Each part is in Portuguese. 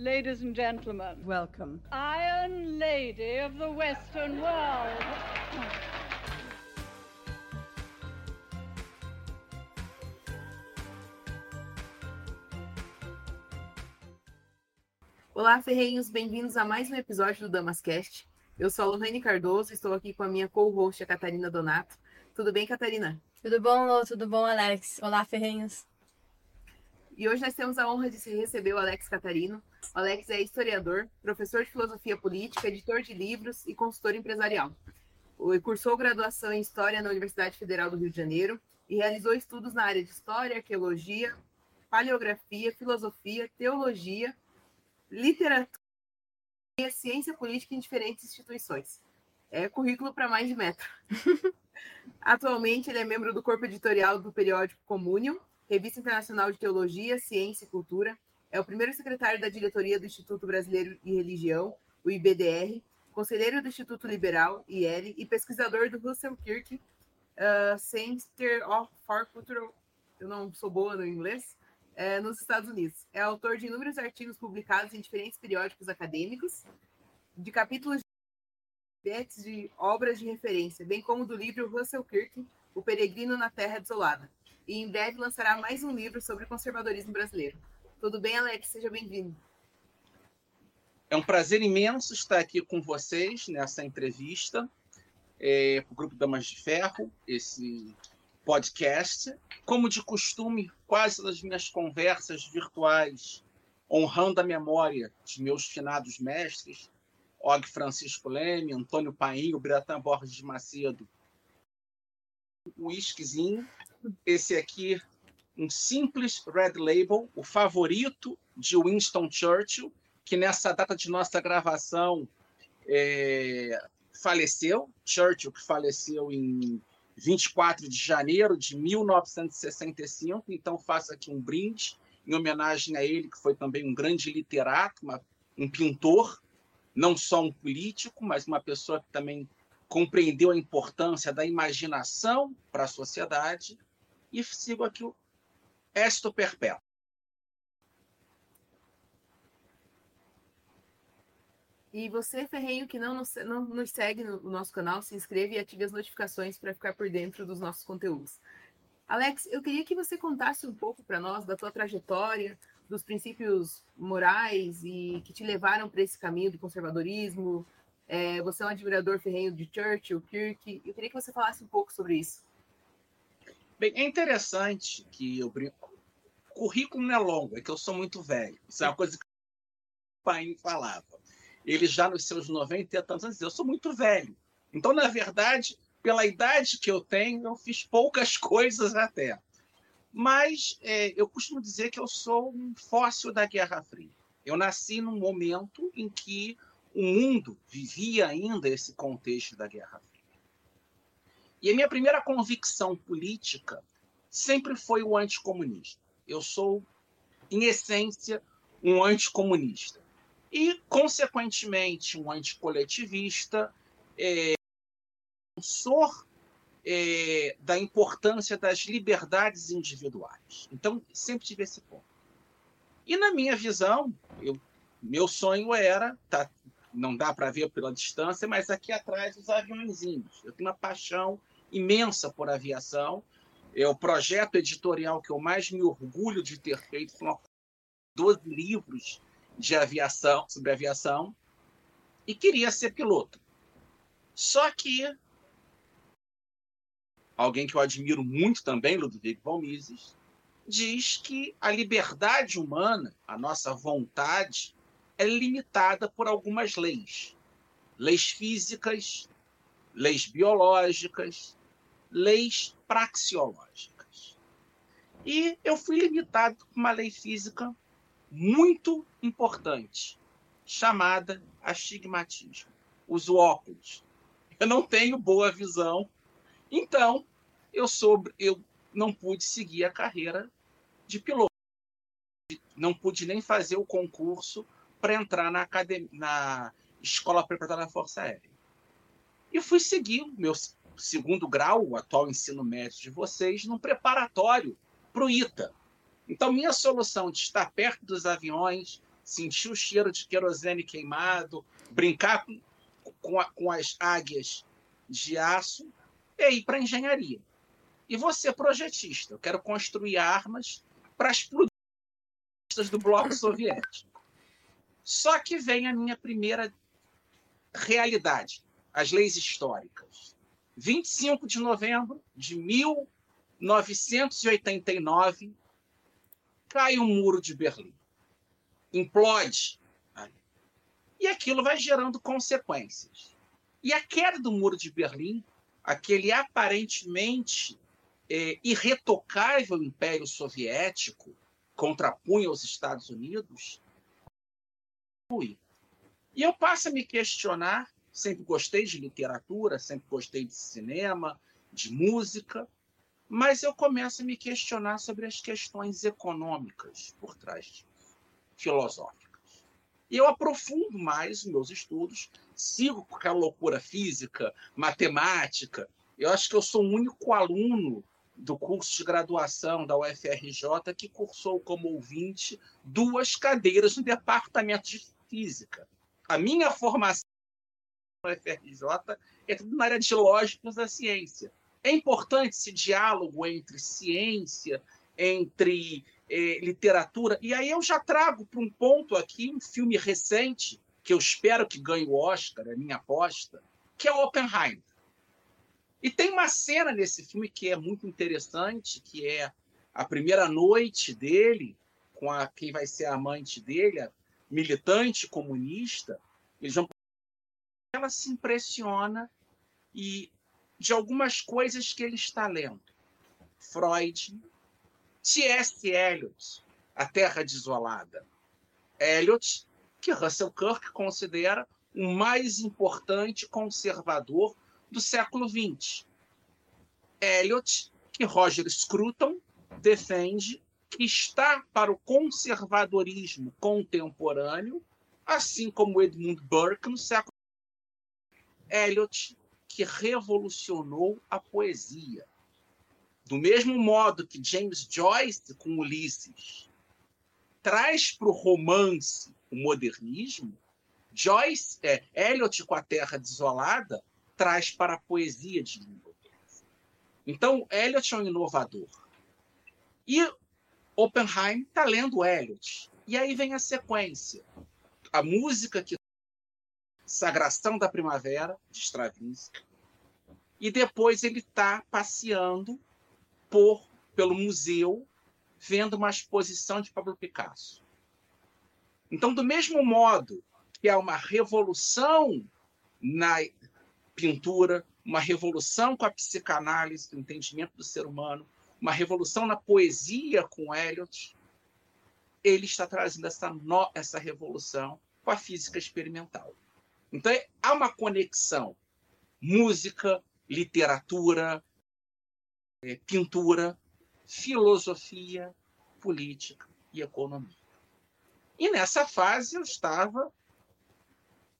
Ladies and gentlemen, Welcome. Iron Lady of the Western World. Olá, ferrenhos, bem-vindos a mais um episódio do Damascast. Eu sou a Lohane Cardoso, estou aqui com a minha co-host, a Catarina Donato. Tudo bem, Catarina? Tudo bom, Lô? Tudo bom, Alex? Olá, ferrenhos. E hoje nós temos a honra de receber o Alex Catarino. O Alex é historiador, professor de filosofia política, editor de livros e consultor empresarial. Ele cursou graduação em História na Universidade Federal do Rio de Janeiro e realizou estudos na área de História, Arqueologia, Paleografia, Filosofia, Teologia, Literatura e Ciência Política em diferentes instituições. É currículo para mais de metro. Atualmente, ele é membro do corpo editorial do periódico Communion, Revista Internacional de Teologia, Ciência e Cultura. É o primeiro secretário da diretoria do Instituto Brasileiro de Religião, o IBDR, conselheiro do Instituto Liberal, IL, e pesquisador do Russell Kirk uh, Center for Cultural. Eu não sou boa no inglês. É, nos Estados Unidos. É autor de inúmeros artigos publicados em diferentes periódicos acadêmicos, de capítulos de obras de referência, bem como do livro Russell Kirk, O Peregrino na Terra Desolada. E em breve lançará mais um livro sobre conservadorismo brasileiro. Tudo bem, Alex? Seja bem-vindo. É um prazer imenso estar aqui com vocês nessa entrevista é, para o Grupo Damas de Ferro, esse podcast. Como de costume, quase nas minhas conversas virtuais, honrando a memória de meus finados mestres, Og Francisco Leme, Antônio Painho, Biratan Borges de Macedo, o whiskyzinho. Esse aqui, um simples Red Label, o favorito de Winston Churchill, que nessa data de nossa gravação é, faleceu. Churchill, que faleceu em 24 de janeiro de 1965. Então, faço aqui um brinde em homenagem a ele, que foi também um grande literato, uma, um pintor, não só um político, mas uma pessoa que também compreendeu a importância da imaginação para a sociedade. E sigo aqui o Esto Perpétuo. E você, Ferrenho, que não nos, não nos segue no, no nosso canal, se inscreva e ative as notificações para ficar por dentro dos nossos conteúdos. Alex, eu queria que você contasse um pouco para nós da tua trajetória, dos princípios morais e que te levaram para esse caminho do conservadorismo. É, você é um admirador ferrenho de Churchill, Kirk. Eu queria que você falasse um pouco sobre isso. Bem, é interessante que eu brinco. O currículo não é longo, é que eu sou muito velho. Isso é uma coisa que o pai falava ele já nos seus 90 e tantos anos, eu sou muito velho. Então, na verdade, pela idade que eu tenho, eu fiz poucas coisas até. Mas é, eu costumo dizer que eu sou um fóssil da Guerra Fria. Eu nasci num momento em que o mundo vivia ainda esse contexto da Guerra Fria. E a minha primeira convicção política sempre foi o anticomunismo. Eu sou, em essência, um anticomunista e, consequentemente, um anticoletivista, é, defensor é, da importância das liberdades individuais. Então, sempre tive esse ponto. E, na minha visão, eu, meu sonho era, tá, não dá para ver pela distância, mas aqui atrás os aviãozinhos. Eu tenho uma paixão imensa por aviação. É o projeto editorial que eu mais me orgulho de ter feito, foram 12 livros de aviação, sobre aviação, e queria ser piloto. Só que alguém que eu admiro muito também, Ludwig von Mises, diz que a liberdade humana, a nossa vontade, é limitada por algumas leis. Leis físicas, leis biológicas, leis praxeológicas. E eu fui limitado por uma lei física muito importante, chamada astigmatismo. Uso óculos. Eu não tenho boa visão, então eu sobre eu não pude seguir a carreira de piloto. Não pude nem fazer o concurso para entrar na, academia, na escola preparatória da Força Aérea. E fui seguir o meu segundo grau, o atual ensino médio de vocês, num preparatório para o ITA, então, minha solução de estar perto dos aviões, sentir o cheiro de querosene queimado, brincar com, com, a, com as águias de aço e ir para engenharia. E você, projetista, eu quero construir armas para explodir do bloco soviético. Só que vem a minha primeira realidade, as leis históricas. 25 de novembro de 1989, cai o muro de Berlim. Implode. E aquilo vai gerando consequências. E a queda do muro de Berlim, aquele aparentemente é, irretocável Império Soviético, contrapunha os Estados Unidos, fui. E eu passo a me questionar, sempre gostei de literatura, sempre gostei de cinema, de música, mas eu começo a me questionar sobre as questões econômicas por trás disso, filosóficas. E eu aprofundo mais os meus estudos, sigo com aquela loucura física, matemática. Eu acho que eu sou o único aluno do curso de graduação da UFRJ que cursou como ouvinte duas cadeiras no departamento de física. A minha formação na UFRJ é tudo na área de lógicas da ciência. É importante esse diálogo entre ciência, entre eh, literatura. E aí eu já trago para um ponto aqui um filme recente, que eu espero que ganhe o Oscar, é minha aposta, que é Oppenheimer. E tem uma cena nesse filme que é muito interessante, que é a primeira noite dele com a quem vai ser a amante dele, a militante comunista. Eles vão ela se impressiona e de algumas coisas que ele está lendo. Freud, T.S. Eliot, A Terra Desolada. Eliot, que Russell Kirk considera o mais importante conservador do século XX. Eliot, que Roger Scruton defende está para o conservadorismo contemporâneo, assim como Edmund Burke no século Eliot, que revolucionou a poesia. Do mesmo modo que James Joyce, com Ulisses, traz para o romance o modernismo, Joyce, é, Eliot com a Terra Desolada traz para a poesia de língua Então, Eliot é um inovador. E Oppenheim está lendo Eliot. E aí vem a sequência. A música que Sagração da Primavera, de Stravinsky. E depois ele está passeando por pelo museu, vendo uma exposição de Pablo Picasso. Então, do mesmo modo que há uma revolução na pintura, uma revolução com a psicanálise, o entendimento do ser humano, uma revolução na poesia com Eliot, ele está trazendo essa, no, essa revolução com a física experimental. Então, há uma conexão música, literatura, é, pintura, filosofia, política e economia. E nessa fase eu estava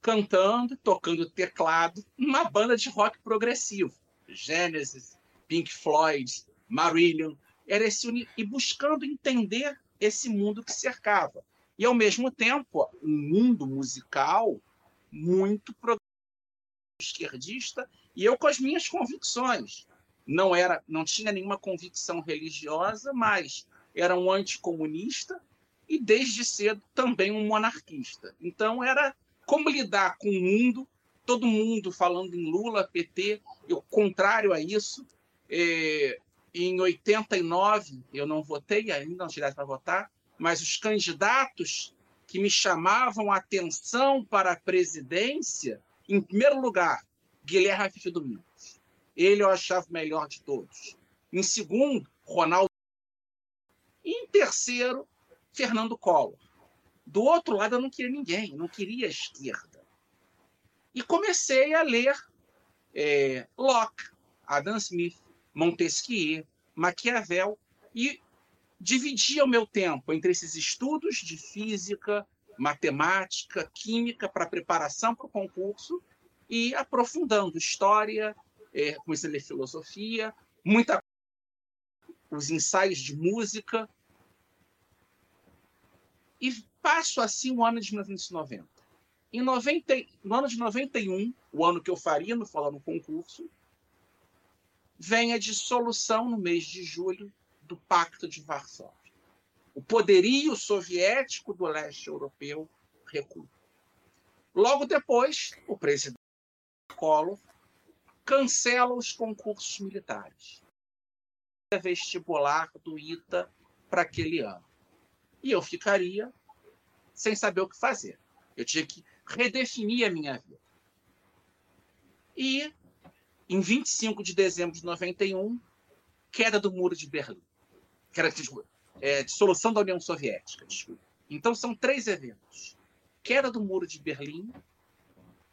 cantando, tocando teclado, numa banda de rock progressivo. Genesis, Pink Floyd, Marillion, era esse e buscando entender esse mundo que cercava. E ao mesmo tempo, um mundo musical muito esquerdista e eu com as minhas convicções. Não era, não tinha nenhuma convicção religiosa, mas era um anticomunista e desde cedo também um monarquista. Então era como lidar com o mundo, todo mundo falando em Lula, PT, eu contrário a isso. É, em 89, eu não votei ainda, não direto para votar, mas os candidatos que me chamavam a atenção para a presidência, em primeiro lugar, Guilherme Rafife Domingos. Ele eu achava o melhor de todos. Em segundo, Ronaldo. E em terceiro, Fernando Collor. Do outro lado, eu não queria ninguém, não queria a esquerda. E comecei a ler é, Locke, Adam Smith, Montesquieu, Maquiavel, e dividia o meu tempo entre esses estudos de física, matemática, química para preparação para o concurso e aprofundando história, é, comecei a ler filosofia, muita os ensaios de música, e Passo assim o ano de 1990. Em 90, no ano de 91, o ano que eu faria no Falando Concurso, vem a dissolução no mês de julho do Pacto de Varsóvia. O poderio soviético do leste europeu recua. Logo depois, o presidente Collor cancela os concursos militares. Vestibular do ITA para aquele ano. E eu ficaria sem saber o que fazer. Eu tinha que redefinir a minha vida. E, em 25 de dezembro de 91, queda do Muro de Berlim. Queda, é, dissolução da União Soviética. Desculpa. Então, são três eventos: queda do Muro de Berlim,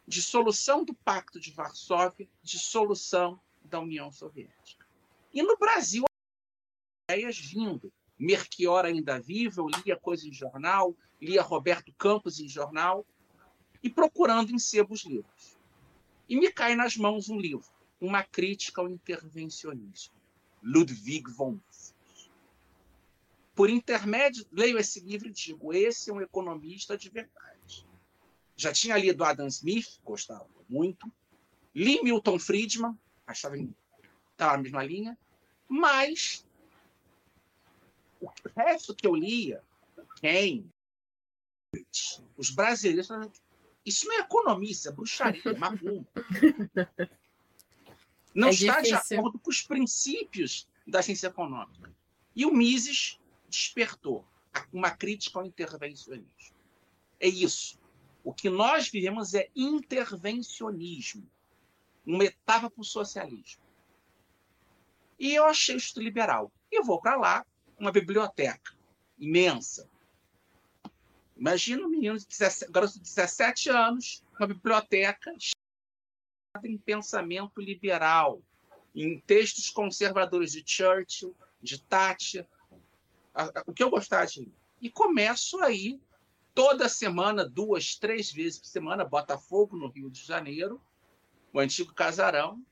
dissolução do Pacto de Varsóvia, dissolução da União Soviética. E no Brasil, ideias vindo. Merchior ainda vivo, eu lia coisa em jornal, lia Roberto Campos em jornal, e procurando em sebos livros. E me cai nas mãos um livro, Uma Crítica ao Intervencionismo, Ludwig von Mises. Por intermédio, leio esse livro e digo: esse é um economista de verdade. Já tinha lido Adam Smith, gostava muito, li Milton Friedman, achava que estava na mesma linha, mas o resto que eu lia, quem? Os brasileiros isso não é economia, isso é bruxaria, é macumba. Não é está difícil. de acordo com os princípios da ciência econômica. E o Mises despertou uma crítica ao intervencionismo. É isso. O que nós vivemos é intervencionismo, uma etapa para o socialismo. E eu achei isso liberal. E eu vou para lá, uma biblioteca imensa, Imagina um menino de 17, garoto de 17 anos, uma biblioteca em pensamento liberal, em textos conservadores de Churchill, de Thatcher, o que eu gostava de ler. E começo aí, toda semana, duas, três vezes por semana, Botafogo, no Rio de Janeiro, o antigo casarão,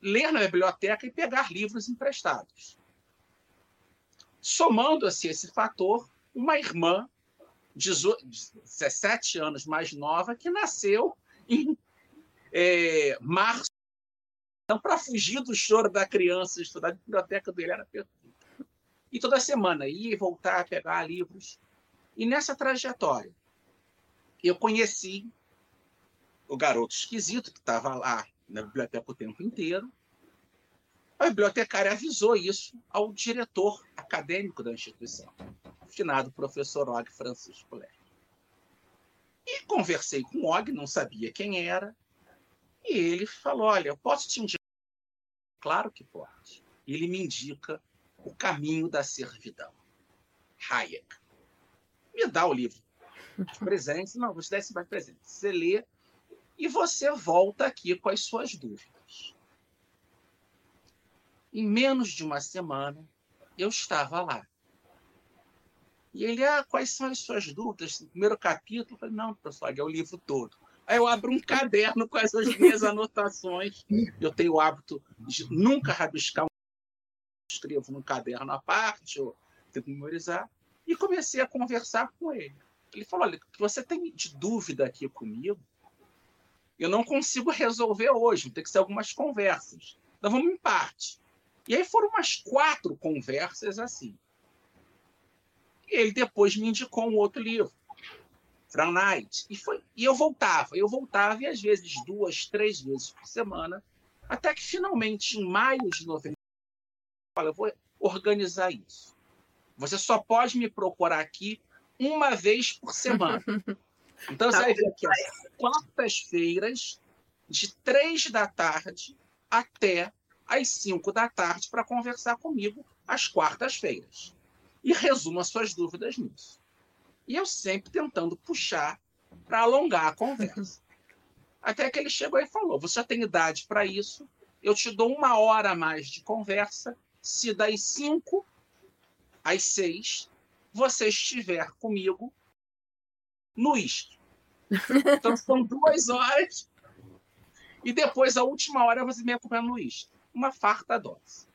ler na biblioteca e pegar livros emprestados. Somando-se esse fator, uma irmã 17 anos mais nova, que nasceu em é, março. Então, para fugir do choro da criança, estudar a biblioteca dele era perfeita. E toda semana ia voltar a pegar livros. E nessa trajetória, eu conheci o garoto esquisito que estava lá na biblioteca o tempo inteiro. A bibliotecária avisou isso ao diretor acadêmico da instituição finado professor Og Francisco Lerner. E conversei com o Og, não sabia quem era, e ele falou: Olha, eu posso te indicar? Claro que pode. Ele me indica O Caminho da Servidão. Hayek. Me dá o livro de presentes. Não, vou te dar esse mais presente. Você lê e você volta aqui com as suas dúvidas. Em menos de uma semana, eu estava lá. E ele, ah, quais são as suas dúvidas? No primeiro capítulo, eu falei, não, professor, é o livro todo. Eu abro um caderno com as minhas anotações. Eu tenho o hábito de nunca rabiscar escrevo no caderno à parte, ou tenho que memorizar. E comecei a conversar com ele. Ele falou: olha, o que você tem de dúvida aqui comigo, eu não consigo resolver hoje, tem que ser algumas conversas. Então vamos em parte. E aí foram umas quatro conversas assim. E ele depois me indicou um outro livro, Night. E, foi, e eu voltava, eu voltava, e às vezes duas, três vezes por semana, até que finalmente, em maio de 90, eu vou organizar isso. Você só pode me procurar aqui uma vez por semana. Então, você vai ver aqui, quartas-feiras, de três da tarde até às cinco da tarde, para conversar comigo às quartas-feiras e resuma suas dúvidas nisso. E eu sempre tentando puxar para alongar a conversa. Até que ele chegou e falou: Você já tem idade para isso, eu te dou uma hora a mais de conversa, se das cinco às seis você estiver comigo no isto. Então são duas horas. E depois, a última hora, você me acompanha no isto. Uma farta dose.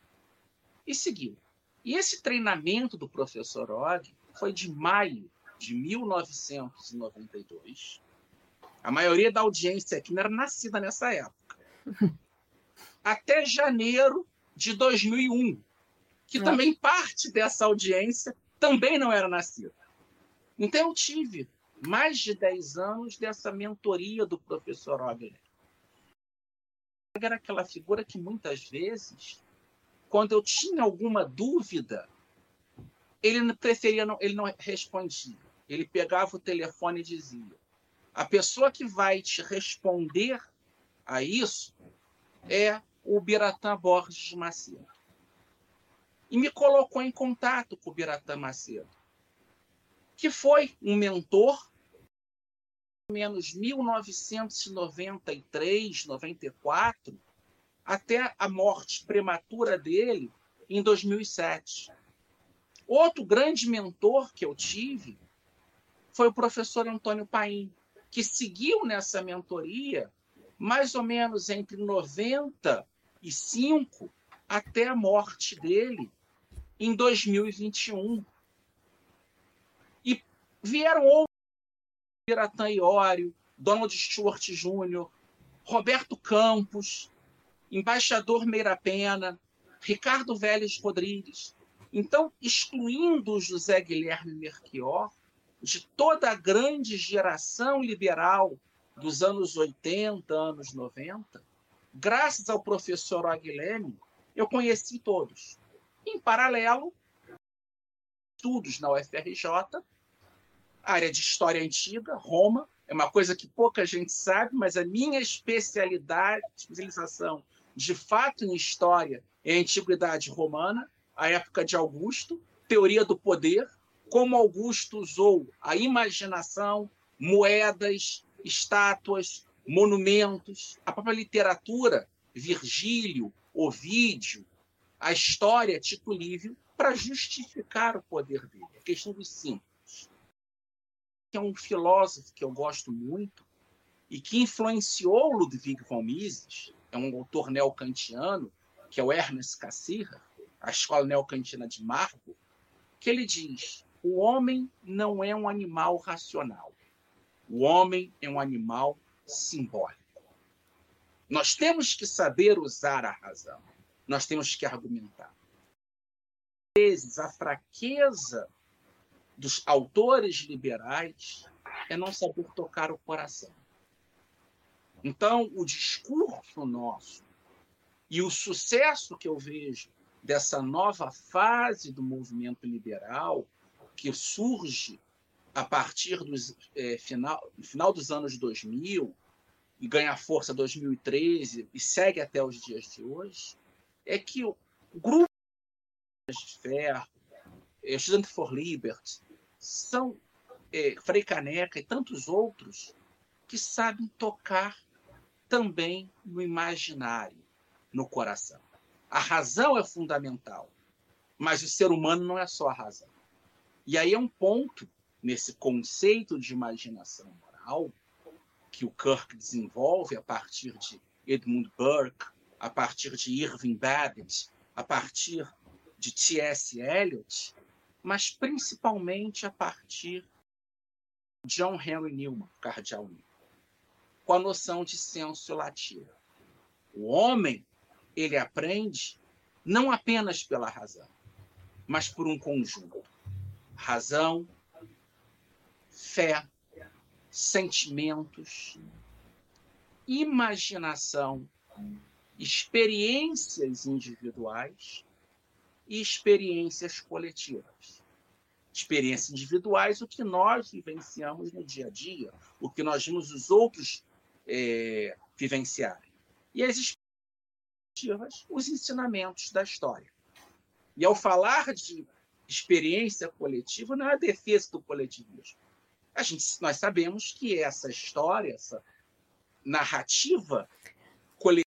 E seguiu. E esse treinamento do professor Og foi de maio de 1992. A maioria da audiência aqui não era nascida nessa época. Até janeiro de 2001, que também parte dessa audiência também não era nascida. Então eu tive mais de 10 anos dessa mentoria do professor Ogler. Era aquela figura que muitas vezes, quando eu tinha alguma dúvida, ele preferia não, ele não respondia. Ele pegava o telefone e dizia: a pessoa que vai te responder a isso é o Biratã Borges Macedo. E me colocou em contato com o Biratã Macedo, que foi um mentor menos 1993, 94, até a morte prematura dele em 2007. Outro grande mentor que eu tive foi o professor Antônio Paim, que seguiu nessa mentoria mais ou menos entre 95 até a morte dele em 2021. E vieram outros, Piratã Iório, Donald Stuart Jr., Roberto Campos, embaixador Meira Pena, Ricardo Vélez Rodrigues. Então, excluindo o José Guilherme Merchior, de toda a grande geração liberal dos anos 80, anos 90, graças ao professor Aguileme, eu conheci todos. Em paralelo, estudos na UFRJ, área de história antiga, Roma, é uma coisa que pouca gente sabe, mas a minha especialidade, especialização de fato em história é a antiguidade romana, a época de Augusto, teoria do poder, como Augusto usou a imaginação, moedas, estátuas, monumentos, a própria literatura, Virgílio, Ovídio, a história, Tito Livio, para justificar o poder dele. A questão dos símbolos. É um filósofo que eu gosto muito e que influenciou Ludwig von Mises, é um autor neocantiano, que é o Ernest Cassirer, a escola neocantina de Marburg, que ele diz: o homem não é um animal racional. O homem é um animal simbólico. Nós temos que saber usar a razão. Nós temos que argumentar. Às vezes, a fraqueza dos autores liberais é não saber tocar o coração. Então, o discurso nosso e o sucesso que eu vejo dessa nova fase do movimento liberal, que surge a partir do é, final, final dos anos 2000 e ganha força 2013 e segue até os dias de hoje, é que o grupo de ferro, é, Estudante for Liberty, são é, Frei Caneca e tantos outros que sabem tocar também no imaginário, no coração. A razão é fundamental, mas o ser humano não é só a razão. E aí é um ponto nesse conceito de imaginação moral que o Kirk desenvolve a partir de Edmund Burke, a partir de Irving Babbitt, a partir de T.S. Eliot, mas principalmente a partir de John Henry Newman, cardeal com a noção de senso lativo. O homem, ele aprende não apenas pela razão, mas por um conjunto. Razão, fé, sentimentos, imaginação, experiências individuais e experiências coletivas. Experiências individuais, o que nós vivenciamos no dia a dia, o que nós vimos os outros é, vivenciarem. E as experiências, os ensinamentos da história. E ao falar de experiência coletiva, não é a defesa do coletivismo a gente, nós sabemos que essa história, essa narrativa coletiva,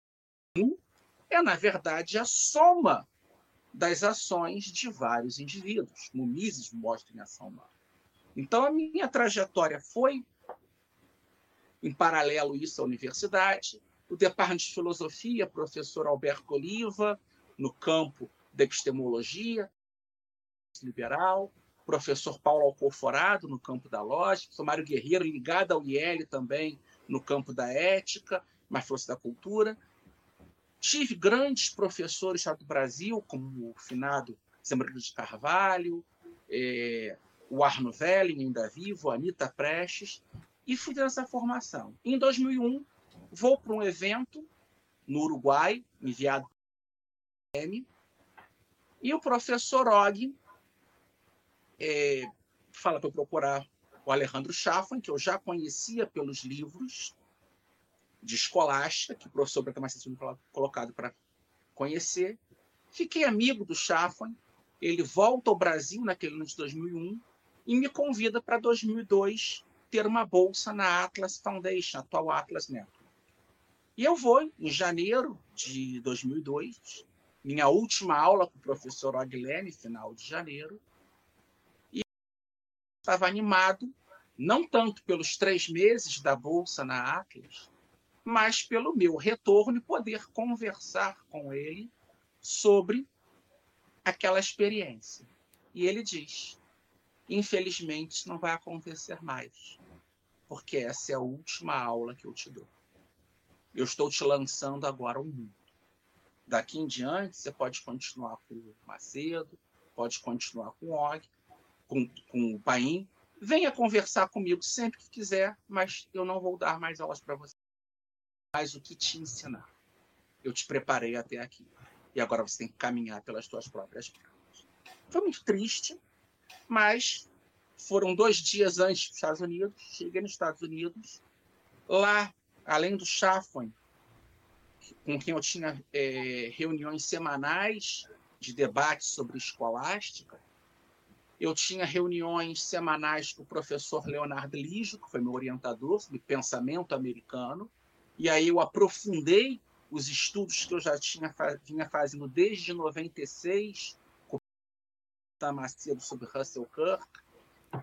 é, na verdade, a soma das ações de vários indivíduos, como Mises mostra em Ação Humana. Então, a minha trajetória foi, em paralelo isso, à universidade, o Departamento de Filosofia, professor Alberto Oliva, no campo da epistemologia liberal, professor Paulo Alcoforado, no campo da lógica, professor Mário Guerreiro, ligado ao IEL também, no campo da ética, mas fosse da cultura. Tive grandes professores do Brasil, como o finado Zembrino de Carvalho, é, o Arno Velling, ainda vivo, Anitta Prestes, e fui nessa formação. Em 2001, vou para um evento no Uruguai, enviado M, e o professor Og é, fala para eu procurar o Alejandro Chaffan, que eu já conhecia pelos livros de escolástica, que o professor Branca tinha colocado para conhecer. Fiquei amigo do Chaffan, ele volta ao Brasil naquele ano de 2001 e me convida para 2002 ter uma bolsa na Atlas Foundation, atual Atlas Network. E eu vou em janeiro de 2002, minha última aula com o professor Aguilene, final de janeiro, estava animado, não tanto pelos três meses da bolsa na Atlas, mas pelo meu retorno e poder conversar com ele sobre aquela experiência. E ele diz: infelizmente não vai acontecer mais, porque essa é a última aula que eu te dou. Eu estou te lançando agora o mundo. Daqui em diante, você pode continuar com o Macedo, pode continuar com o Og, com, com o Paim. Venha conversar comigo sempre que quiser, mas eu não vou dar mais aulas para você. Mas o que te ensinar. Eu te preparei até aqui. E agora você tem que caminhar pelas suas próprias pernas. Foi muito triste, mas foram dois dias antes dos Estados Unidos. Cheguei nos Estados Unidos. Lá, além do Chaffon, com quem eu tinha é, reuniões semanais de debate sobre escolástica, eu tinha reuniões semanais com o professor Leonardo Lijo, que foi meu orientador sobre pensamento americano, e aí eu aprofundei os estudos que eu já tinha vinha fazendo desde 96 com o Macedo sobre Russell Kirk.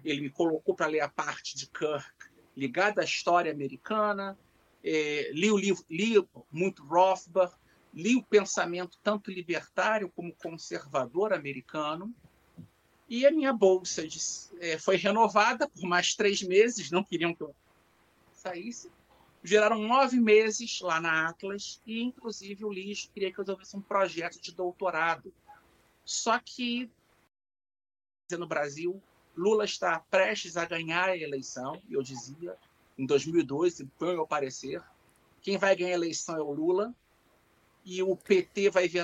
Ele me colocou para ler a parte de Kirk ligada à história americana. É, li o livro, li muito Rothbard, li o pensamento tanto libertário como conservador americano. E a minha bolsa de, é, foi renovada por mais três meses, não queriam que eu saísse Geraram nove meses lá na Atlas e, inclusive, o Lixo queria que eu resolvesse um projeto de doutorado. Só que no Brasil, Lula está prestes a ganhar a eleição, eu dizia, em 2002, foi o meu parecer, quem vai ganhar a eleição é o Lula, e o PT vai ver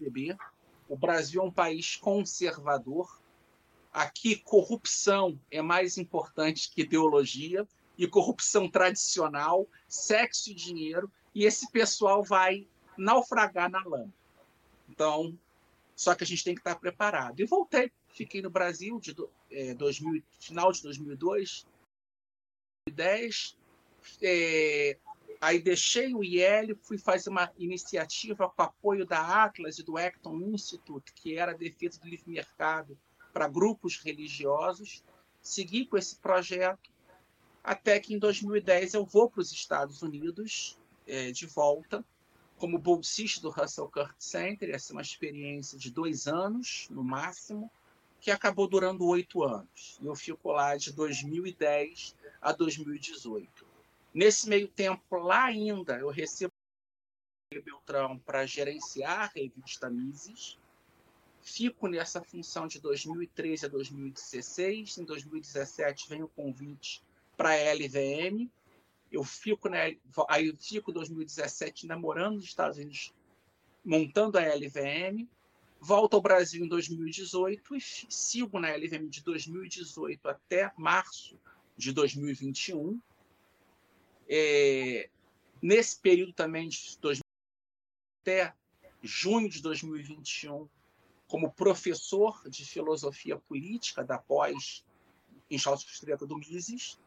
o. O Brasil é um país conservador. Aqui, corrupção é mais importante que ideologia e corrupção tradicional, sexo e dinheiro, e esse pessoal vai naufragar na lama. Então, só que a gente tem que estar preparado. E voltei, fiquei no Brasil de é, 2000, final de 2002, 2010. É, aí deixei o IEL, fui fazer uma iniciativa com apoio da Atlas e do Acton Institute, que era a defesa do livre mercado para grupos religiosos. Segui com esse projeto até que em 2010 eu vou para os Estados Unidos é, de volta como bolsista do Russell Kirk Center. Essa é uma experiência de dois anos, no máximo, que acabou durando oito anos. Eu fico lá de 2010 a 2018. Nesse meio tempo, lá ainda, eu recebo o Beltrão para gerenciar a revista Mises. Fico nessa função de 2013 a 2016. Em 2017 vem o convite para a LVM. Eu fico, né, aí eu fico 2017 namorando nos Estados Unidos, montando a LVM. Volto ao Brasil em 2018 e sigo na LVM de 2018 até março de 2021. É, nesse período também de 2000, até junho de 2021, como professor de filosofia política da pós em Charles do Mises,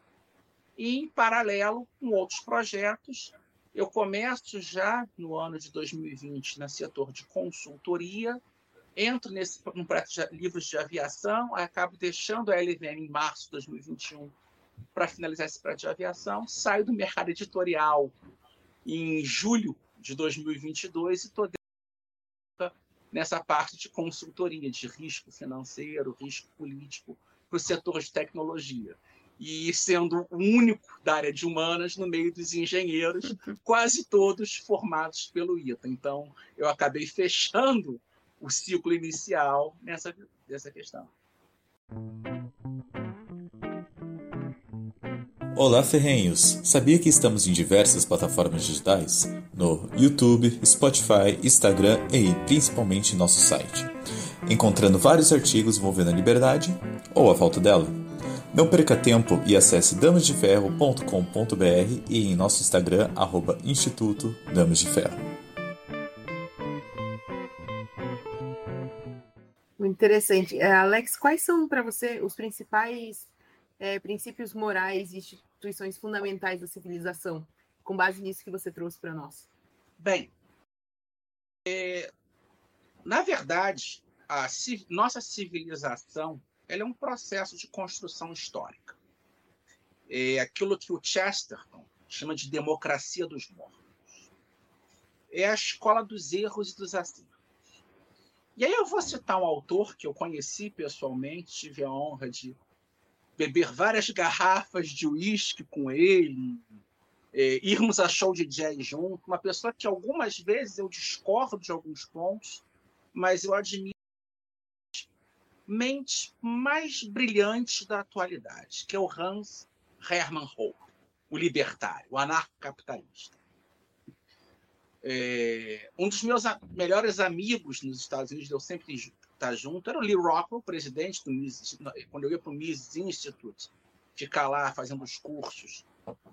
e, em paralelo com outros projetos, eu começo já no ano de 2020 no setor de consultoria, entro nesse um projeto de livros de aviação, acabo deixando a LVM em março de 2021 para finalizar esse projeto de aviação, saio do mercado editorial em julho de 2022 e estou nessa parte de consultoria, de risco financeiro, risco político para o setor de tecnologia. E sendo o único da área de humanas no meio dos engenheiros, quase todos formados pelo ITA. Então, eu acabei fechando o ciclo inicial nessa, nessa questão. Olá, ferrenhos! Sabia que estamos em diversas plataformas digitais? No YouTube, Spotify, Instagram e principalmente nosso site. Encontrando vários artigos envolvendo a liberdade ou a falta dela. Não perca tempo e acesse damasdeferro.com.br e em nosso Instagram, arroba Instituto Damas de Ferro. Interessante. É, Alex, quais são para você os principais é, princípios morais e instituições fundamentais da civilização, com base nisso que você trouxe para nós? Bem, é, na verdade, a nossa civilização é um processo de construção histórica. É aquilo que o Chesterton chama de democracia dos mortos. É a escola dos erros e dos acertos. E aí eu vou citar um autor que eu conheci pessoalmente, tive a honra de beber várias garrafas de uísque com ele, é, irmos a show de jazz junto, uma pessoa que algumas vezes eu discordo de alguns pontos, mas eu admiro mente mais brilhante da atualidade, que é o Hans Hermann Hoppe, o libertário, o anarcocapitalista. É, um dos meus melhores amigos nos Estados Unidos, eu sempre estar junto, era o Lee Rockwell, presidente do Mises, quando eu ia para o Mises Institute, ficar lá fazendo os cursos.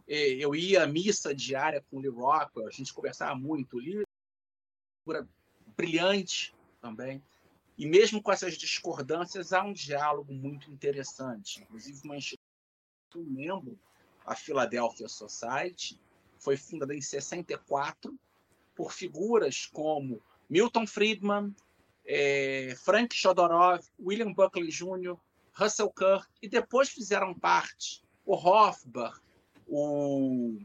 Eu ia à missa diária com o Lee Rockwell, a gente conversava muito. O Lee brilhante também. E mesmo com essas discordâncias, há um diálogo muito interessante. Inclusive, uma instituição, um membro, a Philadelphia Society, foi fundada em 64 por figuras como Milton Friedman, é, Frank Chodorov, William Buckley Jr., Russell Kirk, e depois fizeram parte o Hofbach, o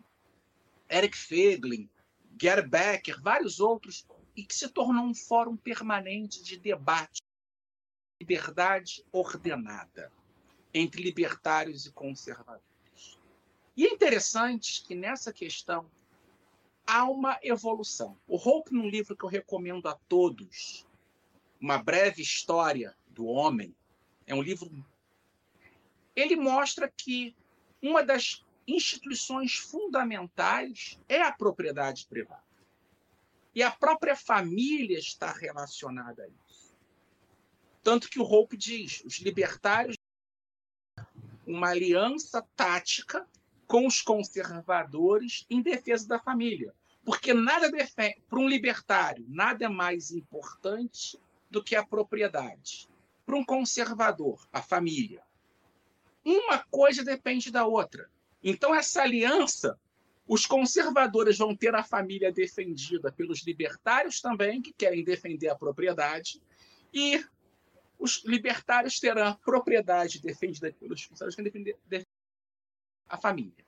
Eric Feglin, Gary Becker, vários outros, e que se tornou um fórum permanente de debate, liberdade ordenada entre libertários e conservadores. E é interessante que nessa questão há uma evolução. O Hope, num livro que eu recomendo a todos, Uma Breve História do Homem, é um livro. Ele mostra que uma das instituições fundamentais é a propriedade privada. E a própria família está relacionada a isso. Tanto que o Hope diz: os libertários uma aliança tática com os conservadores em defesa da família. Porque nada para um libertário, nada é mais importante do que a propriedade. Para um conservador, a família. Uma coisa depende da outra. Então, essa aliança, os conservadores vão ter a família defendida pelos libertários também, que querem defender a propriedade, e os libertários terão a propriedade defendida pelos conservadores que querem defender a família.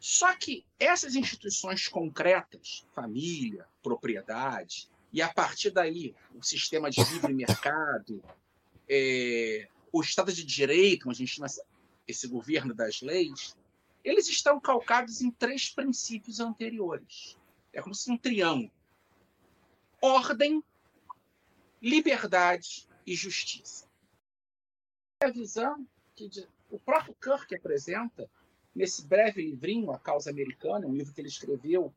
Só que essas instituições concretas, família, propriedade, e a partir daí o sistema de livre mercado, é, o Estado de Direito, a gente chama esse governo das leis, eles estão calcados em três princípios anteriores. É como se um triângulo: ordem, liberdade e justiça. É a visão que o próprio Kirk apresenta nesse breve livrinho, A Causa Americana, um livro que ele escreveu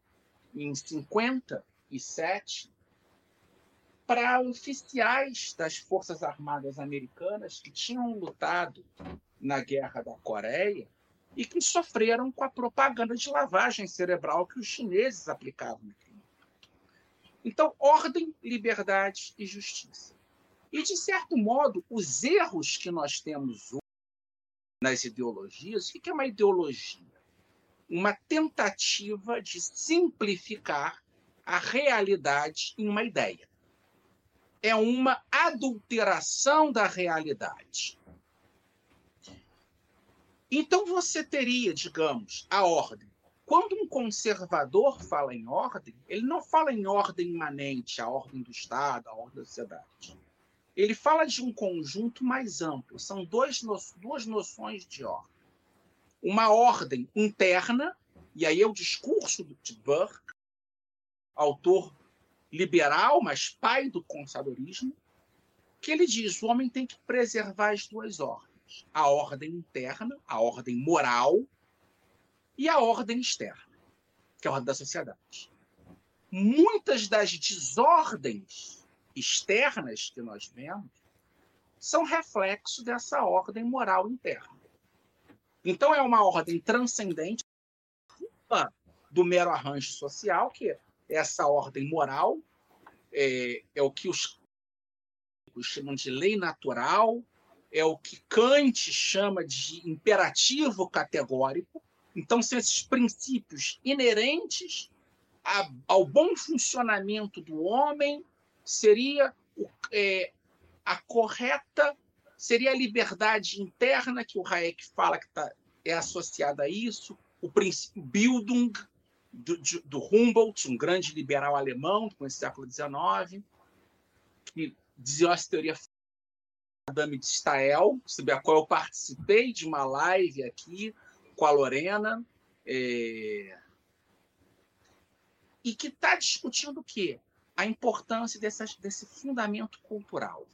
em 57, para oficiais das Forças Armadas Americanas que tinham lutado na Guerra da Coreia e que sofreram com a propaganda de lavagem cerebral que os chineses aplicavam. Então, ordem, liberdade e justiça. E, de certo modo, os erros que nós temos hoje nas ideologias, o que é uma ideologia? Uma tentativa de simplificar a realidade em uma ideia. É uma adulteração da realidade. Então você teria, digamos, a ordem. quando um conservador fala em ordem, ele não fala em ordem imanente, a ordem do Estado, a ordem da sociedade. Ele fala de um conjunto mais amplo. São dois no, duas noções de ordem. Uma ordem interna, e aí é o discurso de Burke, autor liberal, mas pai do conservadorismo, que ele diz: o homem tem que preservar as duas ordens, a ordem interna, a ordem moral, e a ordem externa, que é a ordem da sociedade. Muitas das desordens externas que nós vemos são reflexo dessa ordem moral interna. Então é uma ordem transcendente do mero arranjo social, que essa ordem moral é, é o que os chamam de lei natural, é o que Kant chama de imperativo categórico. Então, são esses princípios inerentes a, ao bom funcionamento do homem, seria é, a correta, seria a liberdade interna, que o Hayek fala que tá, é associada a isso, o princípio Bildung, do, do Humboldt, um grande liberal alemão do século XIX, que dizia essa teoria Madame de Stael, sobre a qual eu participei de uma live aqui com a Lorena, é... e que está discutindo o quê? A importância dessas, desse fundamento cultural.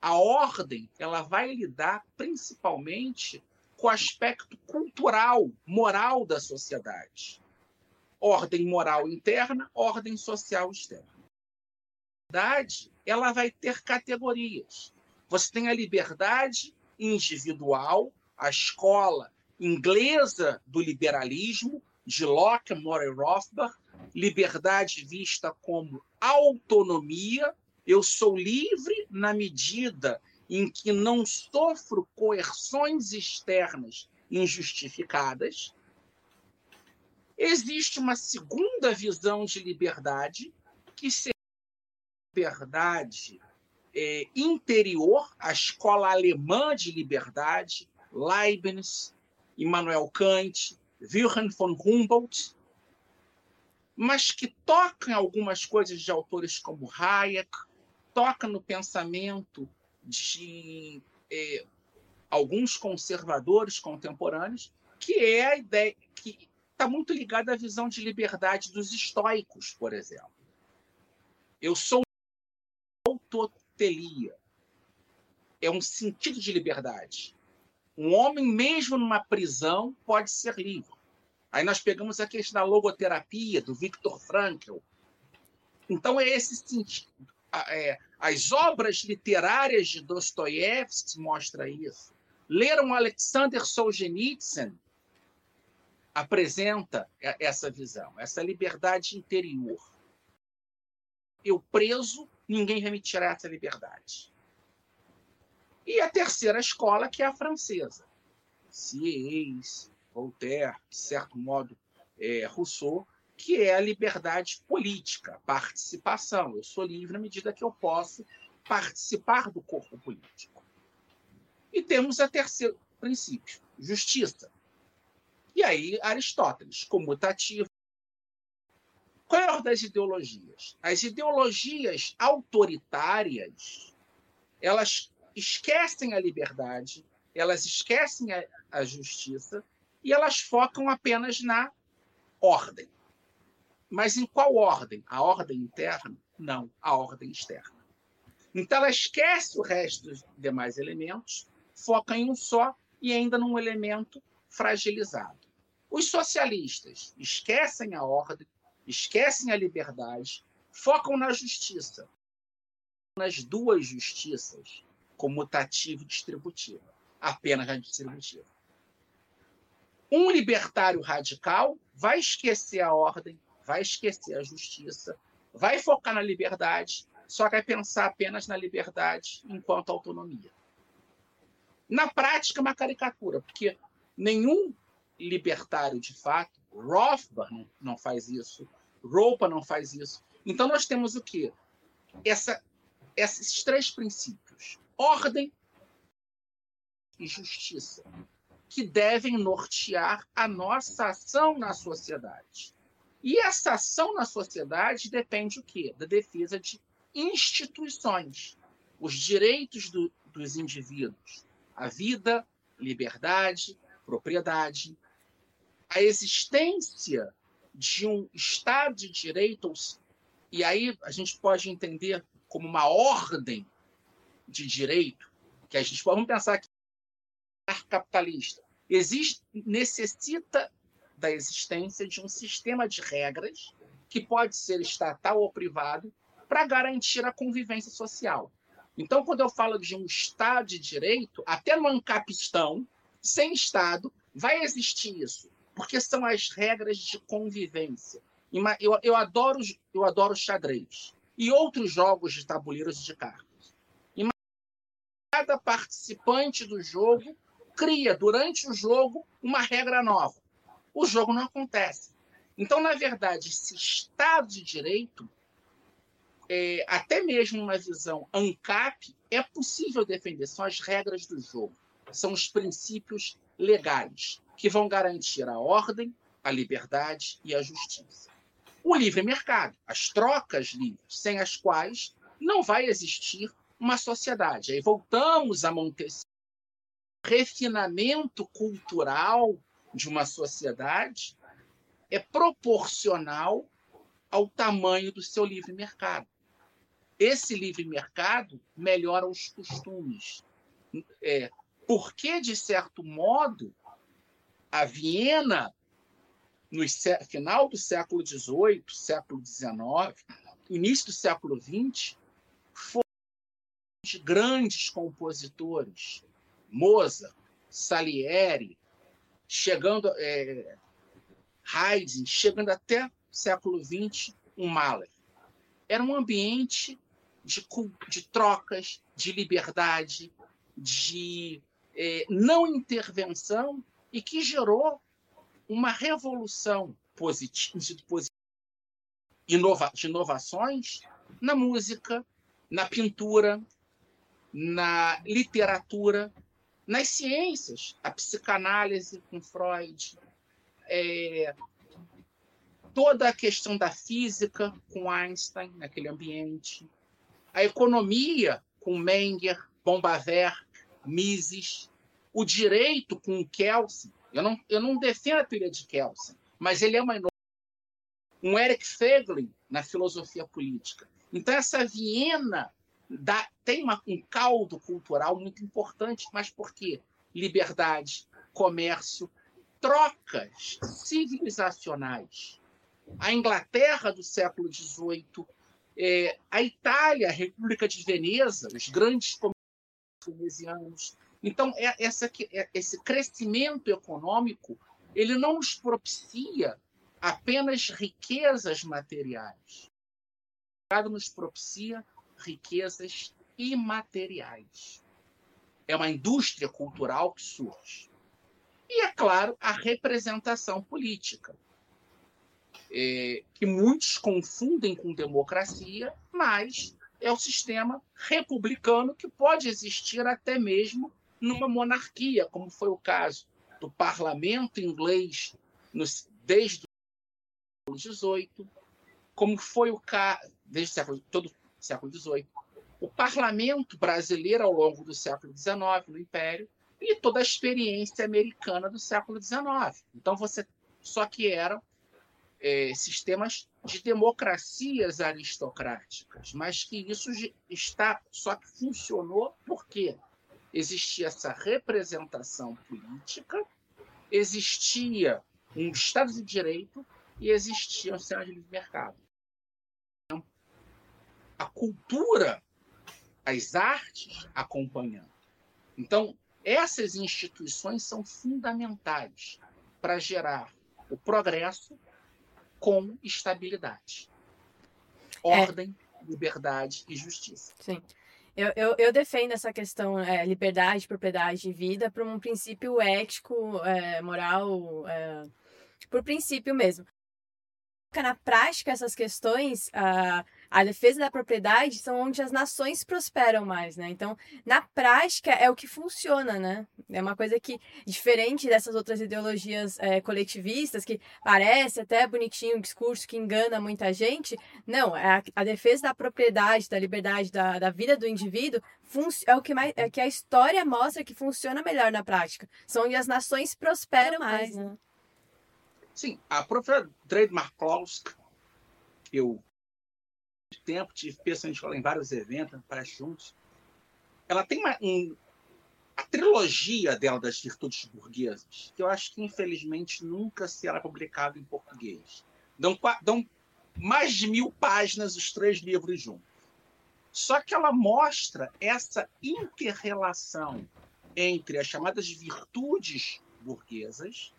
A ordem ela vai lidar principalmente com o aspecto cultural, moral da sociedade ordem moral interna, ordem social externa. Liberdade, ela vai ter categorias. Você tem a liberdade individual, a escola inglesa do liberalismo, de Locke, More e Rothbard, liberdade vista como autonomia, eu sou livre na medida em que não sofro coerções externas injustificadas, Existe uma segunda visão de liberdade, que seria liberdade é, interior, a escola alemã de liberdade, Leibniz, Immanuel Kant, Wilhelm von Humboldt, mas que toca em algumas coisas de autores como Hayek, toca no pensamento de é, alguns conservadores contemporâneos, que é a ideia que está muito ligado à visão de liberdade dos estoicos, por exemplo. Eu sou autotelia. É um sentido de liberdade. Um homem, mesmo numa prisão, pode ser livre. Aí nós pegamos a questão da logoterapia, do Viktor Frankl. Então, é esse sentido. É, as obras literárias de Dostoiévski mostram isso. Leram Alexander Solzhenitsyn, apresenta essa visão, essa liberdade interior. Eu preso, ninguém vai me tirar essa liberdade. E a terceira escola, que é a francesa. Sieyès, Voltaire, de certo modo, é, Rousseau, que é a liberdade política, participação. Eu sou livre na medida que eu posso participar do corpo político. E temos a terceiro princípio, justiça. E aí, Aristóteles, comutativo. Qual é a ordem das ideologias? As ideologias autoritárias, elas esquecem a liberdade, elas esquecem a, a justiça e elas focam apenas na ordem. Mas em qual ordem? A ordem interna? Não, a ordem externa. Então ela esquece o resto dos demais elementos, foca em um só e ainda num elemento fragilizado. Os socialistas esquecem a ordem, esquecem a liberdade, focam na justiça, nas duas justiças, comutativa e distributiva, apenas na distributiva. Um libertário radical vai esquecer a ordem, vai esquecer a justiça, vai focar na liberdade, só vai pensar apenas na liberdade enquanto autonomia. Na prática, é uma caricatura, porque nenhum libertário de fato. Rothbard não, não faz isso. Roupa não faz isso. Então nós temos o quê? Essa, esses três princípios: ordem e justiça. que devem nortear a nossa ação na sociedade. E essa ação na sociedade depende o quê? Da defesa de instituições, os direitos do, dos indivíduos, a vida, liberdade, propriedade, a existência de um Estado de direito, e aí a gente pode entender como uma ordem de direito, que a gente pode pensar que capitalista existe, necessita da existência de um sistema de regras que pode ser estatal ou privado para garantir a convivência social. Então, quando eu falo de um Estado de direito, até no Ancapistão, sem Estado, vai existir isso, porque são as regras de convivência. Eu, eu, adoro, eu adoro xadrez e outros jogos de tabuleiros de cartas. Cada participante do jogo cria, durante o jogo, uma regra nova. O jogo não acontece. Então, na verdade, esse Estado de Direito, é, até mesmo uma visão ANCAP, é possível defender. São as regras do jogo, são os princípios legais que vão garantir a ordem, a liberdade e a justiça. O livre mercado, as trocas livres, sem as quais não vai existir uma sociedade. Aí voltamos a Montesquieu refinamento cultural de uma sociedade é proporcional ao tamanho do seu livre mercado. Esse livre mercado melhora os costumes. É, porque, de certo modo, a Viena, no final do século XVIII, século XIX, início do século XX, foi de grandes compositores, Mozart, Salieri, chegando é, Haydn, chegando até o século XX, um Mahler. Era um ambiente de, de trocas, de liberdade, de é, não intervenção e que gerou uma revolução positiva, de inovações na música, na pintura, na literatura nas ciências, a psicanálise com Freud, é, toda a questão da física com Einstein naquele ambiente, a economia com Menger, Bombaver, Mises, o direito com Kelsen. Eu não, eu não defendo a teoria de Kelsen, mas ele é uma um Eric Feglin na filosofia política. Então essa Viena dá, tem uma, um caldo cultural muito importante, mas por quê? Liberdade, comércio, trocas civilizacionais. A Inglaterra do século XVIII, é, a Itália, a República de Veneza, os grandes venezianos. Então, é, essa, é, esse crescimento econômico ele não nos propicia apenas riquezas materiais. O nos propicia riquezas imateriais. É uma indústria cultural que surge. E, é claro, a representação política, é, que muitos confundem com democracia, mas é o sistema republicano que pode existir até mesmo numa monarquia, como foi o caso do parlamento inglês desde o século XVIII, como foi o caso desde o século todo século XVIII, o parlamento brasileiro ao longo do século XIX no Império e toda a experiência americana do século XIX. Então você só que eram é, sistemas de democracias aristocráticas, mas que isso está só que funcionou porque existia essa representação política, existia um Estado de Direito e existia um sistema de livre mercado a cultura, as artes acompanhando. Então, essas instituições são fundamentais para gerar o progresso com estabilidade, é. ordem, é. liberdade e justiça. Sim. Eu, eu, eu, defendo essa questão é, liberdade, propriedade e vida por um princípio ético, é, moral, é, por princípio mesmo. Na prática, essas questões, ah, a defesa da propriedade são onde as nações prosperam mais, né? Então, na prática, é o que funciona, né? É uma coisa que, diferente dessas outras ideologias é, coletivistas, que parece até bonitinho um discurso que engana muita gente, não, é a, a defesa da propriedade, da liberdade, da, da vida do indivíduo é o que, mais, é que a história mostra que funciona melhor na prática. São onde as nações prosperam mais, né? Sim, a própria Trade Marklowska, eu tempo, tive pessoalmente em vários eventos, para juntos. Ela tem uma, um, a trilogia dela das virtudes burguesas, que eu acho que infelizmente nunca será publicado em português. Dão, dão mais de mil páginas os três livros juntos. Só que ela mostra essa interrelação entre as chamadas virtudes burguesas,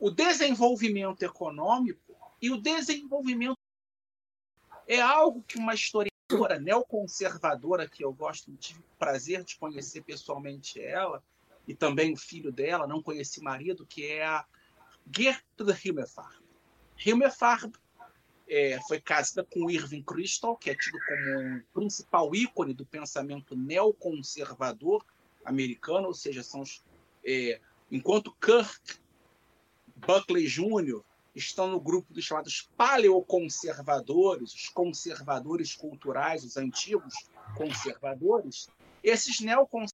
o desenvolvimento econômico e o desenvolvimento é algo que uma historiadora neoconservadora, que eu gosto, tive prazer de conhecer pessoalmente ela, e também o filho dela, não conheci marido, que é a Gertrude Himmelfarb. Himmelfarb é, foi casada com Irving Kristol, que é tido como o principal ícone do pensamento neoconservador americano, ou seja, são os, é, enquanto Kirk Buckley Jr estão no grupo dos chamados paleoconservadores, os conservadores culturais, os antigos conservadores. Esses neoconservadores,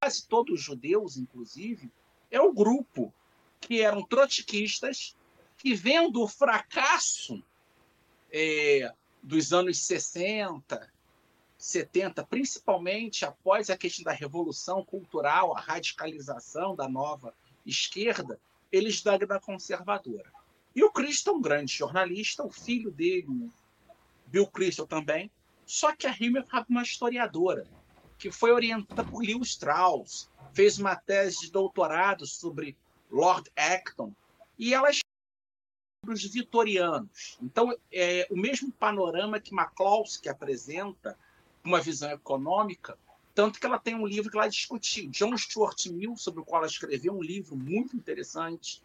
quase todos judeus, inclusive, é o grupo que eram trotskistas que, vendo o fracasso é, dos anos 60, 70, principalmente após a questão da revolução cultural, a radicalização da nova esquerda, eles da, da conservadora. E o Cristo é um grande jornalista, o filho dele, Bill Crystal também, só que a Himmel é uma historiadora, que foi orientada por Lewis Strauss, fez uma tese de doutorado sobre Lord Acton, e ela sobre os vitorianos. Então, é o mesmo panorama que McCloskey apresenta, uma visão econômica, tanto que ela tem um livro que ela discutiu, John Stuart Mill, sobre o qual ela escreveu um livro muito interessante,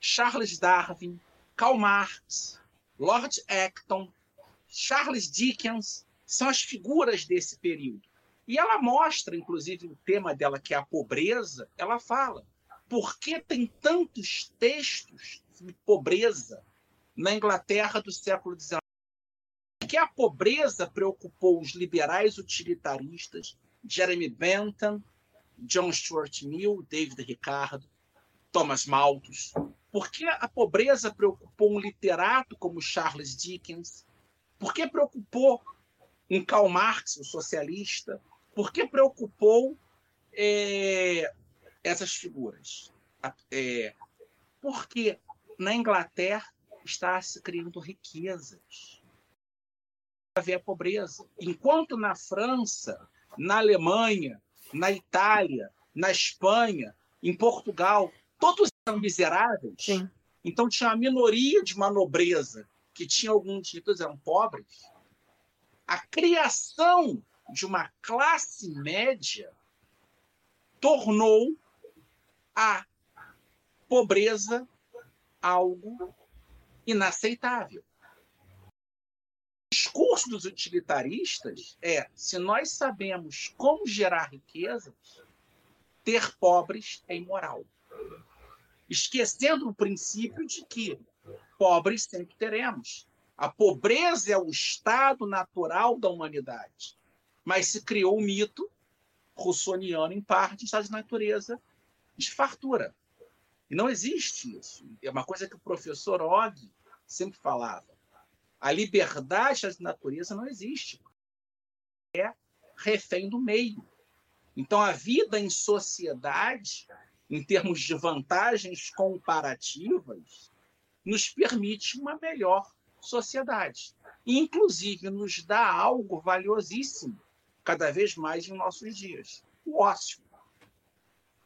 Charles Darwin, Karl Marx, Lord Acton, Charles Dickens, são as figuras desse período. E ela mostra, inclusive, o tema dela, que é a pobreza, ela fala, por que tem tantos textos sobre pobreza na Inglaterra do século XIX? Porque a pobreza preocupou os liberais utilitaristas, Jeremy Bentham, John Stuart Mill, David Ricardo, Thomas Malthus. Por que a pobreza preocupou um literato como Charles Dickens? Por que preocupou um Karl Marx, um socialista? Por que preocupou é, essas figuras? É, porque na Inglaterra está se criando riquezas. Haver a pobreza. Enquanto na França na Alemanha, na Itália, na Espanha, em Portugal, todos eram miseráveis. Sim. Então tinha uma minoria de manobreza que tinha alguns títulos eram pobres. A criação de uma classe média tornou a pobreza algo inaceitável discurso dos utilitaristas é: se nós sabemos como gerar riquezas, ter pobres é imoral. Esquecendo o princípio de que pobres sempre teremos. A pobreza é o estado natural da humanidade. Mas se criou o mito russoniano, em parte, estado de natureza de fartura. E não existe isso. É uma coisa que o professor Og sempre falava. A liberdade da natureza não existe. É refém do meio. Então, a vida em sociedade, em termos de vantagens comparativas, nos permite uma melhor sociedade. Inclusive, nos dá algo valiosíssimo, cada vez mais em nossos dias: o ócio.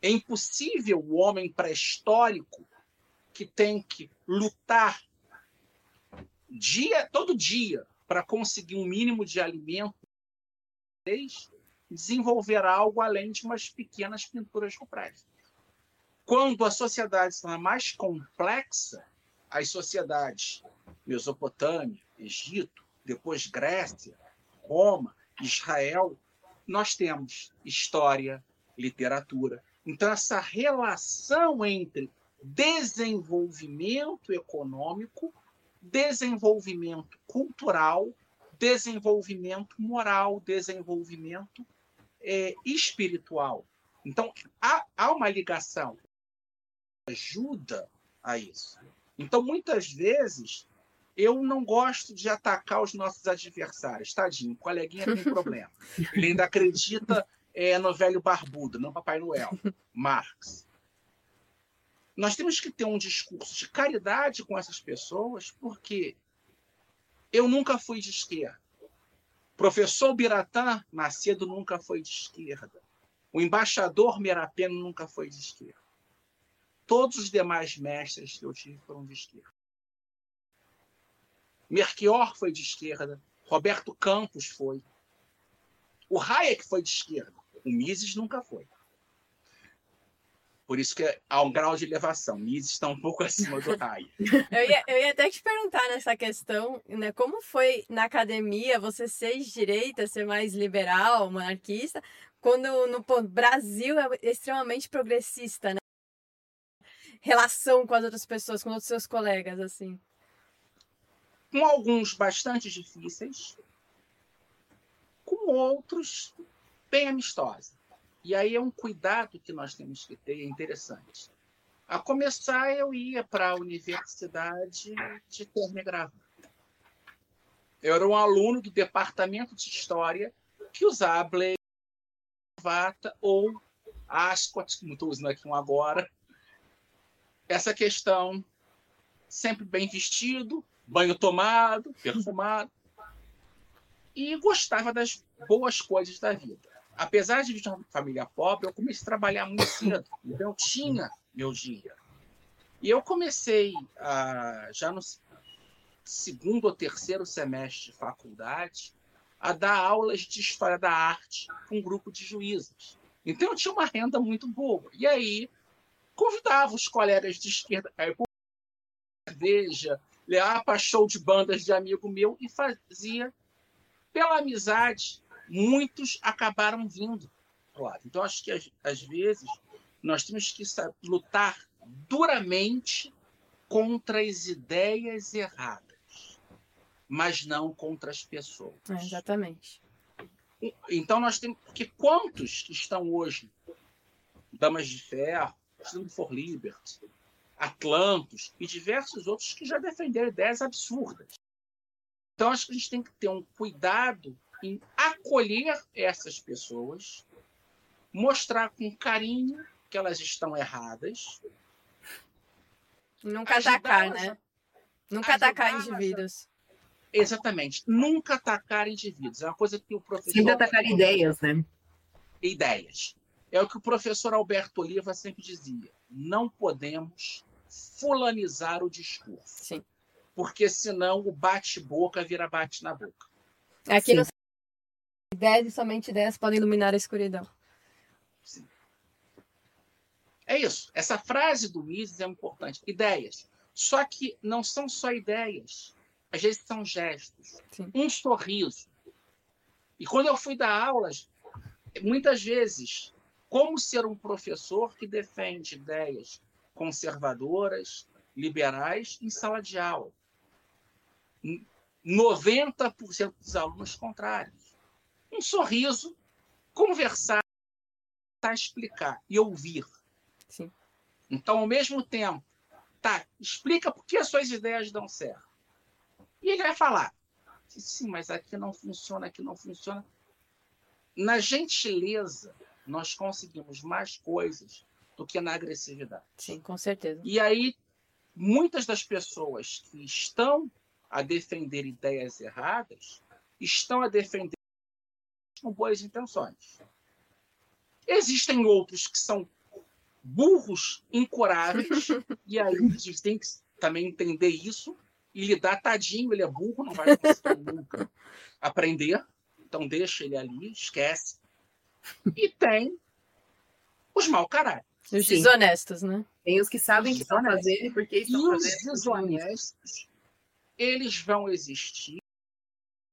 É impossível o homem pré-histórico, que tem que lutar dia, todo dia, para conseguir um mínimo de alimento, desenvolver algo além de umas pequenas pinturas rupestres. Quando a sociedade está mais complexa, as sociedades Mesopotâmia, Egito, depois Grécia, Roma, Israel, nós temos história, literatura. Então, essa relação entre desenvolvimento econômico, desenvolvimento cultural, desenvolvimento moral, desenvolvimento é, espiritual. Então, há, há uma ligação ajuda a isso. Então, muitas vezes, eu não gosto de atacar os nossos adversários. Tadinho, o coleguinha tem problema. Ele ainda acredita é, no velho barbudo, não Papai Noel, Marx. Nós temos que ter um discurso de caridade com essas pessoas, porque eu nunca fui de esquerda. Professor Biratã Macedo nunca foi de esquerda. O embaixador Merapeno nunca foi de esquerda. Todos os demais mestres que eu tive foram de esquerda. Merchior foi de esquerda, Roberto Campos foi. O Hayek foi de esquerda, o Mises nunca foi. Por isso que há um grau de elevação. Mises está um pouco acima do Hayek. eu, ia, eu ia até te perguntar nessa questão, né? Como foi na academia você ser de direita, ser mais liberal, monarquista, quando no pô, Brasil é extremamente progressista, né? Relação com as outras pessoas, com os seus colegas, assim com alguns bastante difíceis, com outros bem amistosos. E aí é um cuidado que nós temos que ter, é interessante. A começar, eu ia para a universidade de terno Eu era um aluno do departamento de História que usava blazer, gravata ou ascot, como estou usando aqui um agora. Essa questão, sempre bem vestido, banho tomado, perfumado. E gostava das boas coisas da vida. Apesar de vir de uma família pobre, eu comecei a trabalhar muito cedo. Então, eu tinha meu dia. E eu comecei, a, já no segundo ou terceiro semestre de faculdade, a dar aulas de história da arte com um grupo de juízes. Então, eu tinha uma renda muito boa. E aí, convidava os colegas de esquerda a cerveja, levar para show de bandas de amigo meu e fazia pela amizade. Muitos acabaram vindo. Claro. Então, acho que às, vezes nós temos que lutar duramente contra as ideias erradas, mas não contra as pessoas. É, exatamente. Então nós temos. Porque quantos estão hoje, Damas de Ferro, Estando for Liberty, Atlantos e diversos outros que já defenderam ideias absurdas. Então, acho que a gente tem que ter um cuidado em acolher essas pessoas, mostrar com carinho que elas estão erradas. Nunca atacar, né? Nunca atacar indivíduos. Exatamente. Nunca atacar indivíduos. É uma coisa que o professor. Sempre atacar ideias, né? Ideias. É o que o professor Alberto Oliva sempre dizia. Não podemos fulanizar o discurso. Sim. Porque senão o bate-boca vira bate na boca. Aqui no ideias e somente ideias podem iluminar a escuridão. Sim. É isso. Essa frase do Mises é importante. Ideias. Só que não são só ideias. Às vezes são gestos. Sim. Um sorriso. E quando eu fui dar aulas, muitas vezes, como ser um professor que defende ideias conservadoras, liberais, em sala de aula. 90% dos alunos contrários. Um sorriso, conversar, explicar e ouvir. Sim. Então, ao mesmo tempo, tá, explica por que as suas ideias dão certo. E ele vai falar, sim, mas aqui não funciona, aqui não funciona. Na gentileza, nós conseguimos mais coisas do que na agressividade. Sim, com certeza. E aí, muitas das pessoas que estão a defender ideias erradas estão a defender com boas intenções. Existem outros que são burros incuráveis, e aí a gente tem que também entender isso e lidar tadinho, ele é burro, não vai conseguir nunca aprender, então deixa ele ali, esquece. E tem os mau caráter. Os Sim. desonestos, né? Tem os que sabem que estão fazendo e por que estão e fazendo. Os desonestos, eles vão existir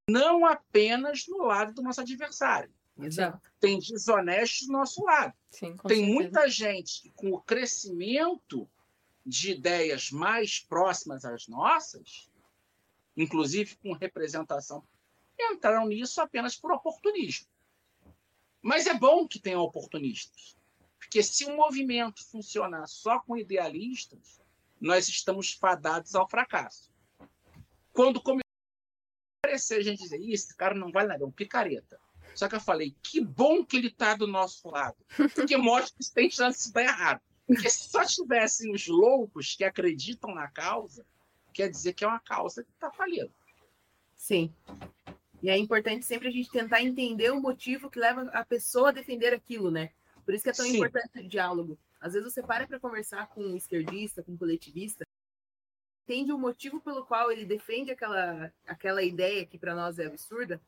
não apenas no lado do nosso adversário. Exato. Tem desonestos do nosso lado. Sim, Tem certeza. muita gente que, com o crescimento de ideias mais próximas às nossas, inclusive com representação, entraram nisso apenas por oportunismo. Mas é bom que tenham oportunistas, porque se um movimento funcionar só com idealistas, nós estamos fadados ao fracasso. Quando começou a gente dizer, "Ih, esse cara não vale nada, é um picareta. Só que eu falei, que bom que ele está do nosso lado, porque mostra que tem chance de dar errado. Porque se só tivessem os loucos que acreditam na causa, quer dizer que é uma causa que está falindo. Sim. E é importante sempre a gente tentar entender o motivo que leva a pessoa a defender aquilo, né? Por isso que é tão Sim. importante o diálogo. Às vezes você para para conversar com um esquerdista, com um coletivista, entende o motivo pelo qual ele defende aquela, aquela ideia que para nós é absurda,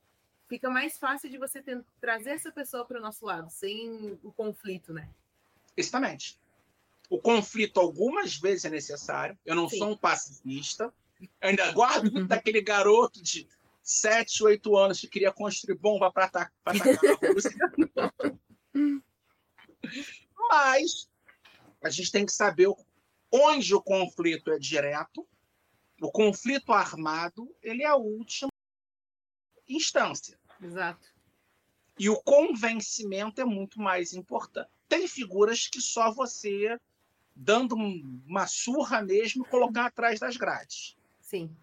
fica mais fácil de você ten- trazer essa pessoa para o nosso lado, sem o conflito, né? Exatamente. O conflito algumas vezes é necessário. Eu não Sim. sou um pacifista. Eu ainda guardo Uhum. muito daquele garoto de 7, 8 anos que queria construir bomba para atacar, a Rússia. Mas a gente tem que saber onde o conflito é direto. O conflito armado ele é a última instância. Exato. E o convencimento é muito mais importante. Tem figuras que só você, dando um- uma surra mesmo, colocar atrás das grades. Sim.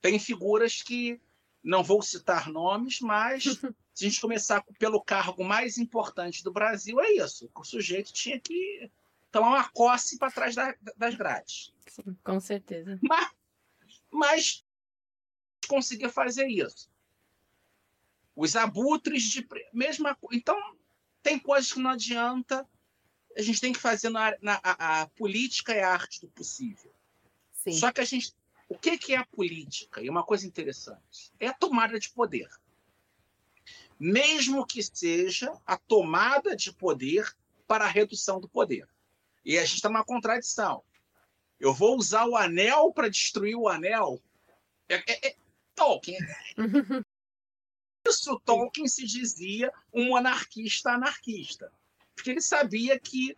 Tem figuras que, não vou citar nomes, mas se a gente começar pelo cargo mais importante do Brasil, é isso. O sujeito tinha que tomar uma coce para trás da- das grades. Sim, com certeza. Mas, mas conseguia fazer isso. Os abutres de mesma então tem coisas que não adianta. A gente tem que fazer na, na a, a política é a arte do possível. Sim. Só que a gente o que que é a política? E uma coisa interessante é a tomada de poder. Mesmo que seja a tomada de poder para a redução do poder. E a gente está numa contradição. Eu vou usar o anel para destruir o anel. É, é- é- Tolkien. Isso Tolkien se dizia um monarquista anarquista. Porque ele sabia que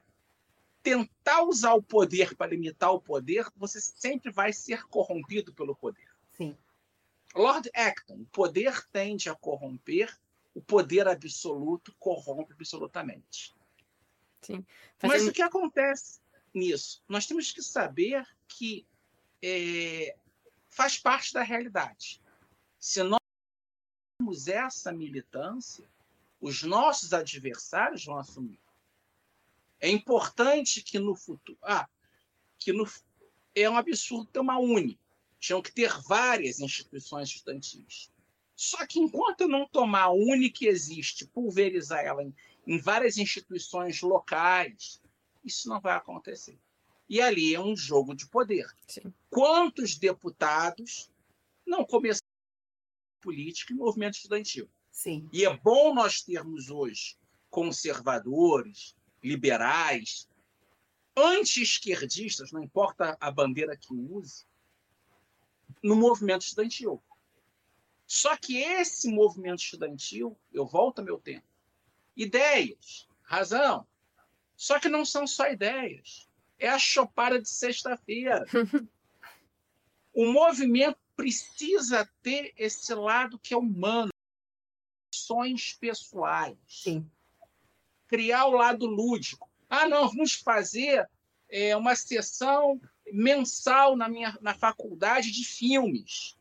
tentar usar o poder para limitar o poder, você sempre vai ser corrompido pelo poder. Sim. Lord Acton, o poder tende a corromper, o poder absoluto corrompe absolutamente. Sim. Mas Fazendo- o que acontece nisso? Nós temos que saber que é, faz parte da realidade. Se nós temos essa militância, os nossos adversários vão assumir. É importante que no futuro. Ah, que no, é um absurdo ter uma uni. Tinham que ter várias instituições estudantis. Só que enquanto eu não tomar a uni que existe, pulverizar ela em em várias instituições locais, isso não vai acontecer. E ali é um jogo de poder. Sim. Quantos deputados não começaram política e movimento estudantil? Sim. E é bom nós termos hoje conservadores, liberais, anti-esquerdistas, não importa a bandeira que use, no movimento estudantil. Só que esse movimento estudantil, eu volto ao meu tempo, ideias, razão, só que não são só ideias. É a chopada de sexta-feira. o movimento precisa ter esse lado que é humano, ações pessoais Sim. criar o lado lúdico. Ah, não, vamos fazer é, uma sessão mensal na minha na faculdade de filmes.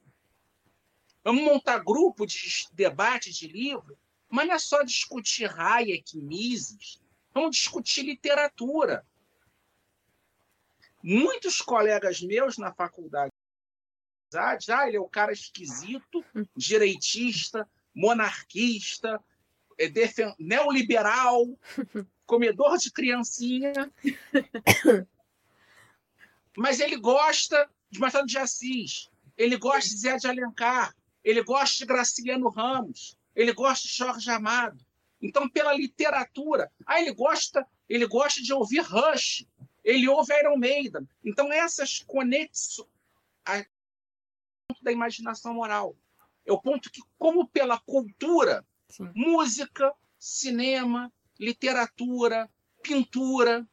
Vamos montar grupo de debate de livro, mas não é só discutir Hayek, Mises. Vamos discutir literatura. Muitos colegas meus na faculdade, ah, ele é o cara esquisito, direitista, monarquista, é neoliberal, comedor de criancinha. Mas ele gosta de Machado de Assis, ele gosta de Zé de Alencar, ele gosta de Graciliano Ramos, ele gosta de Jorge Amado. Então, pela literatura, ah, ele gosta, ele gosta de ouvir Rush, ele ouve Iron Maiden. Então, essas conexões a- da imaginação moral. É o ponto que, como pela cultura, Sim. música, cinema, literatura, pintura,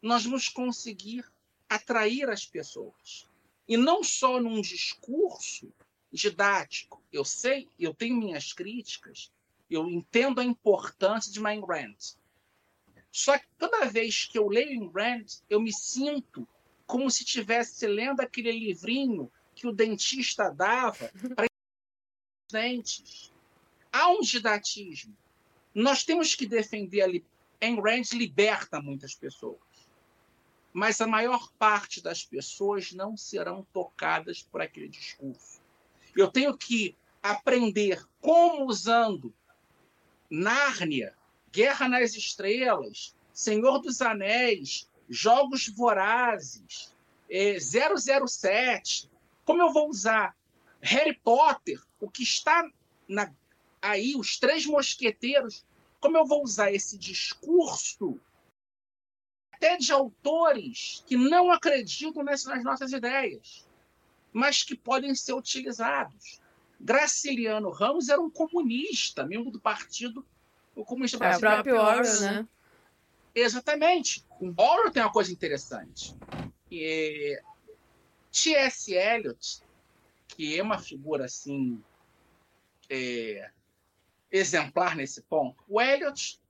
nós vamos conseguir atrair as pessoas. E não só num discurso didático. Eu sei, eu tenho minhas críticas, eu entendo a importância de Ayn Rand. Só que toda vez que eu leio Ayn Rand, eu me sinto como se estivesse lendo aquele livrinho que o dentista dava para os dentes. Há um didatismo. Nós temos que defender a li... Rand liberta muitas pessoas. Mas a maior parte das pessoas não serão tocadas por aquele discurso. Eu tenho que aprender como usando Nárnia, Guerra nas Estrelas, Senhor dos Anéis, Jogos Vorazes, é, 007. Como eu vou usar Harry Potter, o que está na, aí, os Três Mosqueteiros, como eu vou usar esse discurso até de autores que não acreditam nas, nas nossas ideias, mas que podem ser utilizados. Graciliano Ramos era um comunista, membro do partido o comunista É, o próprio Orwell, né? Exatamente. O Orwell tem uma coisa interessante. É... T.S. Eliot, que é uma figura assim é... exemplar nesse ponto, o Eliot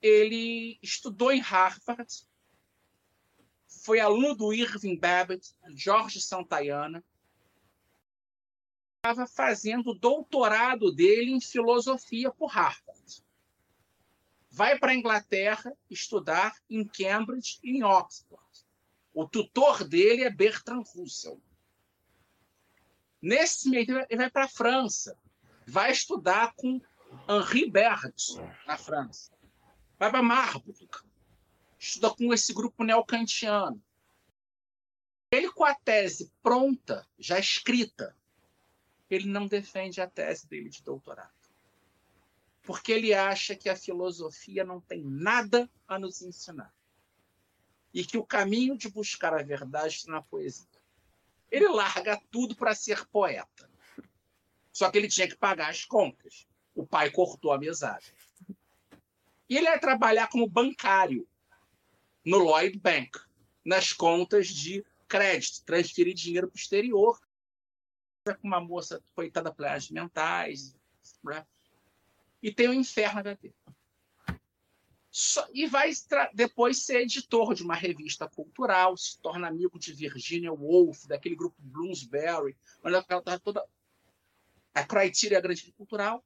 ele estudou em Harvard, foi aluno do Irving Babbitt, do George Santayana, estava fazendo o doutorado dele em filosofia por Harvard. Vai para a Inglaterra estudar em Cambridge e em Oxford. O tutor dele é Bertrand Russell. Nesse meio ele vai para a França, vai estudar com Henri Bergson na França. Vai para Marburg, estuda com esse grupo neocantiano. Ele com a tese pronta, já escrita, ele não defende a tese dele de doutorado. Porque ele acha que a filosofia não tem nada a nos ensinar. E que o caminho de buscar a verdade está na poesia. Ele larga tudo para ser poeta. Só que ele tinha que pagar as contas. O pai cortou a mesada. E ele ia trabalhar como bancário no Lloyd Bank, nas contas de crédito, transferir dinheiro para o exterior com uma moça coitada problemas mentais. Né? E tem o inferno HT. Só, e vai depois ser editor de uma revista cultural, se torna amigo de Virginia Woolf, daquele grupo Bloomsbury, onde ela estava toda. A Criteria Grande Cultural.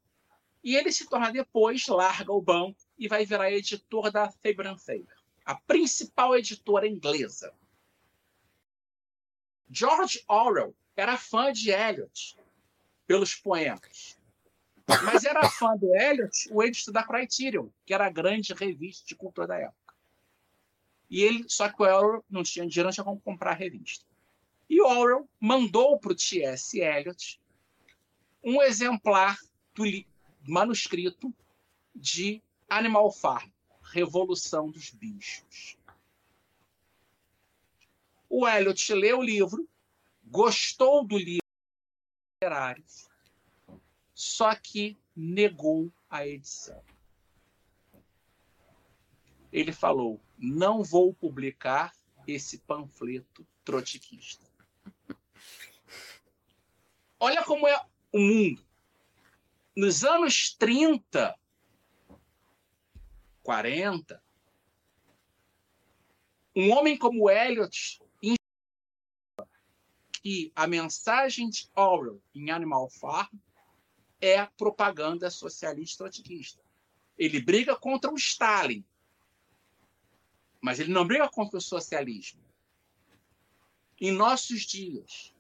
E ele se torna depois, larga o banco e vai virar editor da Faber, a principal editora inglesa. George Orwell era fã de Eliot pelos poemas. Mas era fã do Eliot o editor da Criterion, que era a grande revista de cultura da época. E ele, só que o Orwell não tinha dinheiro, não tinha como comprar a revista. E Orwell mandou para o T.S. Eliot um exemplar do manuscrito de Animal Farm, Revolução dos Bichos. O Eliot leu o livro, gostou do livro só que negou a edição. Ele falou: não vou publicar esse panfleto trotskista. Olha como é o mundo. Nos anos 30, 40, um homem como Eliot que a mensagem de Orwell em Animal Farm é propaganda socialista trotskista. Ele briga contra o Stalin, mas ele não briga contra o socialismo. Em nossos dias,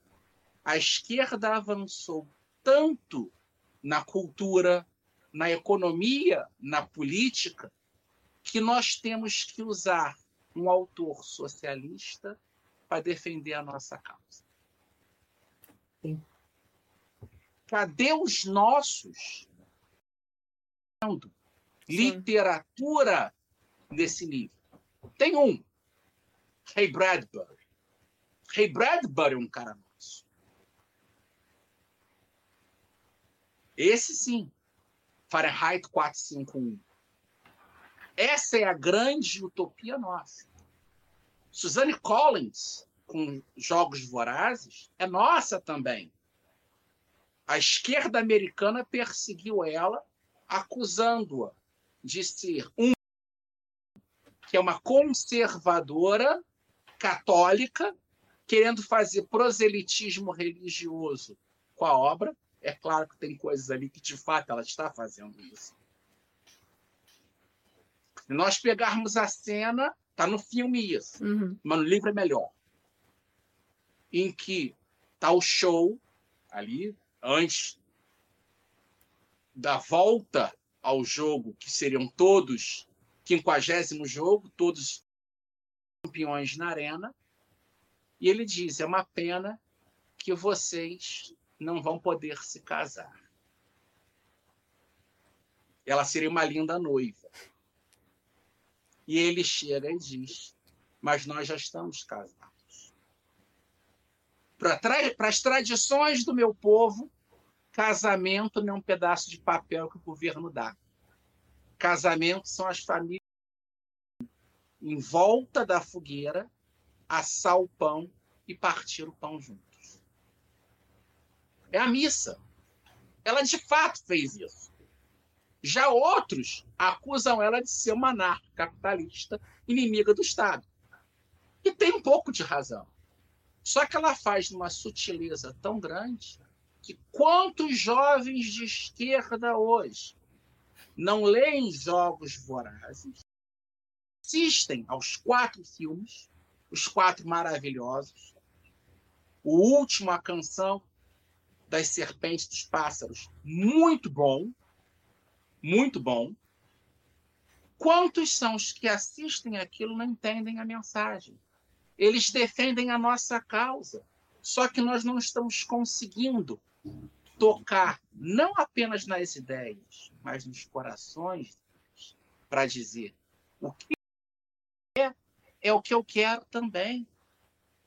a esquerda avançou tanto na cultura, na economia, na política, que nós temos que usar um autor socialista para defender a nossa causa. Sim. Cadê os nossos literatura nesse nível? Tem um, Ray Bradbury. Ray Bradbury é um cara nosso. Esse sim. Fahrenheit 451. Essa é a grande utopia nossa. Suzanne Collins, com Jogos Vorazes, é nossa também. A esquerda americana perseguiu ela, acusando-a de ser um que é uma conservadora católica querendo fazer proselitismo religioso com a obra. É claro que tem coisas ali que de fato ela está fazendo isso. Se nós pegarmos a cena, tá no filme isso, Uhum. mas no livro é melhor. Em que tá o show ali antes da volta ao jogo, que seriam todos quinquagésimo jogo, todos campeões na arena. E ele diz: é uma pena que vocês não vão poder se casar. Ela seria uma linda noiva. E ele chega e diz: Mas nós já estamos casados. Para as tradições do meu povo, casamento não é um pedaço de papel que o governo dá. Casamento são as famílias em volta da fogueira, assar o pão e partir o pão juntos. É a missa. Ela de fato fez isso. Já outros acusam ela de ser uma anarcocapitalista inimiga do Estado. E tem um pouco de razão. Só que ela faz uma sutileza tão grande que quantos jovens de esquerda hoje não leem jogos vorazes, assistem aos quatro filmes, os quatro maravilhosos, o último, a canção das serpentes dos pássaros, muito bom, muito bom. Quantos são os que assistem aquilo não entendem a mensagem? Eles defendem a nossa causa, só que nós não estamos conseguindo tocar não apenas nas ideias, mas nos corações para dizer o que é, é o que eu quero também.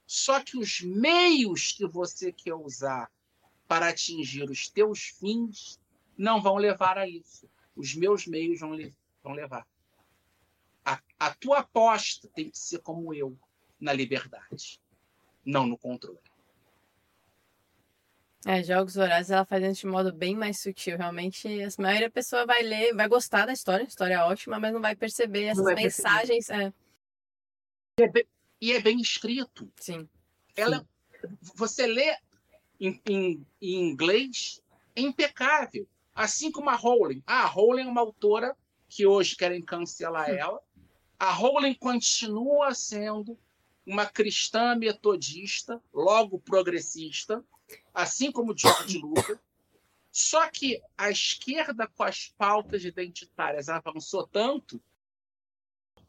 Só que os meios que você quer usar para atingir os teus fins não vão levar a isso. Os meus meios vão, vão levar. A, a tua aposta tem que ser como eu, na liberdade, não no controle. É, Jogos Vorazes ela faz isso de modo bem mais sutil. Realmente, a maioria da pessoa vai ler, vai gostar da história, a história é ótima, mas não vai perceber essas vai mensagens. É, E é bem, e é bem escrito. sim. Ela, você lê em, em, em inglês, é impecável. Assim como a Rowling. Ah, a Rowling é uma autora que hoje querem cancelar ela. A Rowling continua sendo uma cristã metodista, logo progressista, assim como George Lucas. Só que a esquerda, com as pautas identitárias, avançou tanto.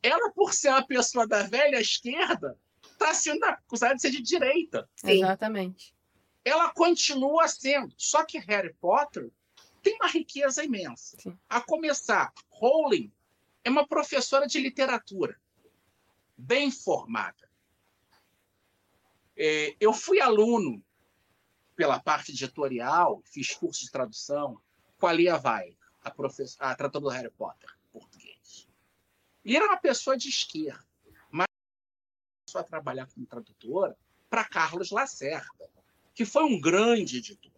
Ela, por ser uma pessoa da velha esquerda, está sendo acusada de ser de direita. Sim. Exatamente. Ela continua sendo. Só que Harry Potter tem uma riqueza imensa. Sim. A começar, Rowling é uma professora de literatura, bem formada. É, eu fui aluno pela parte editorial, fiz curso de tradução com a Lia Vai, a, a tradutora do Harry Potter, português. E era uma pessoa de esquerda, mas começou a trabalhar como tradutora para Carlos Lacerda, que foi um grande editor.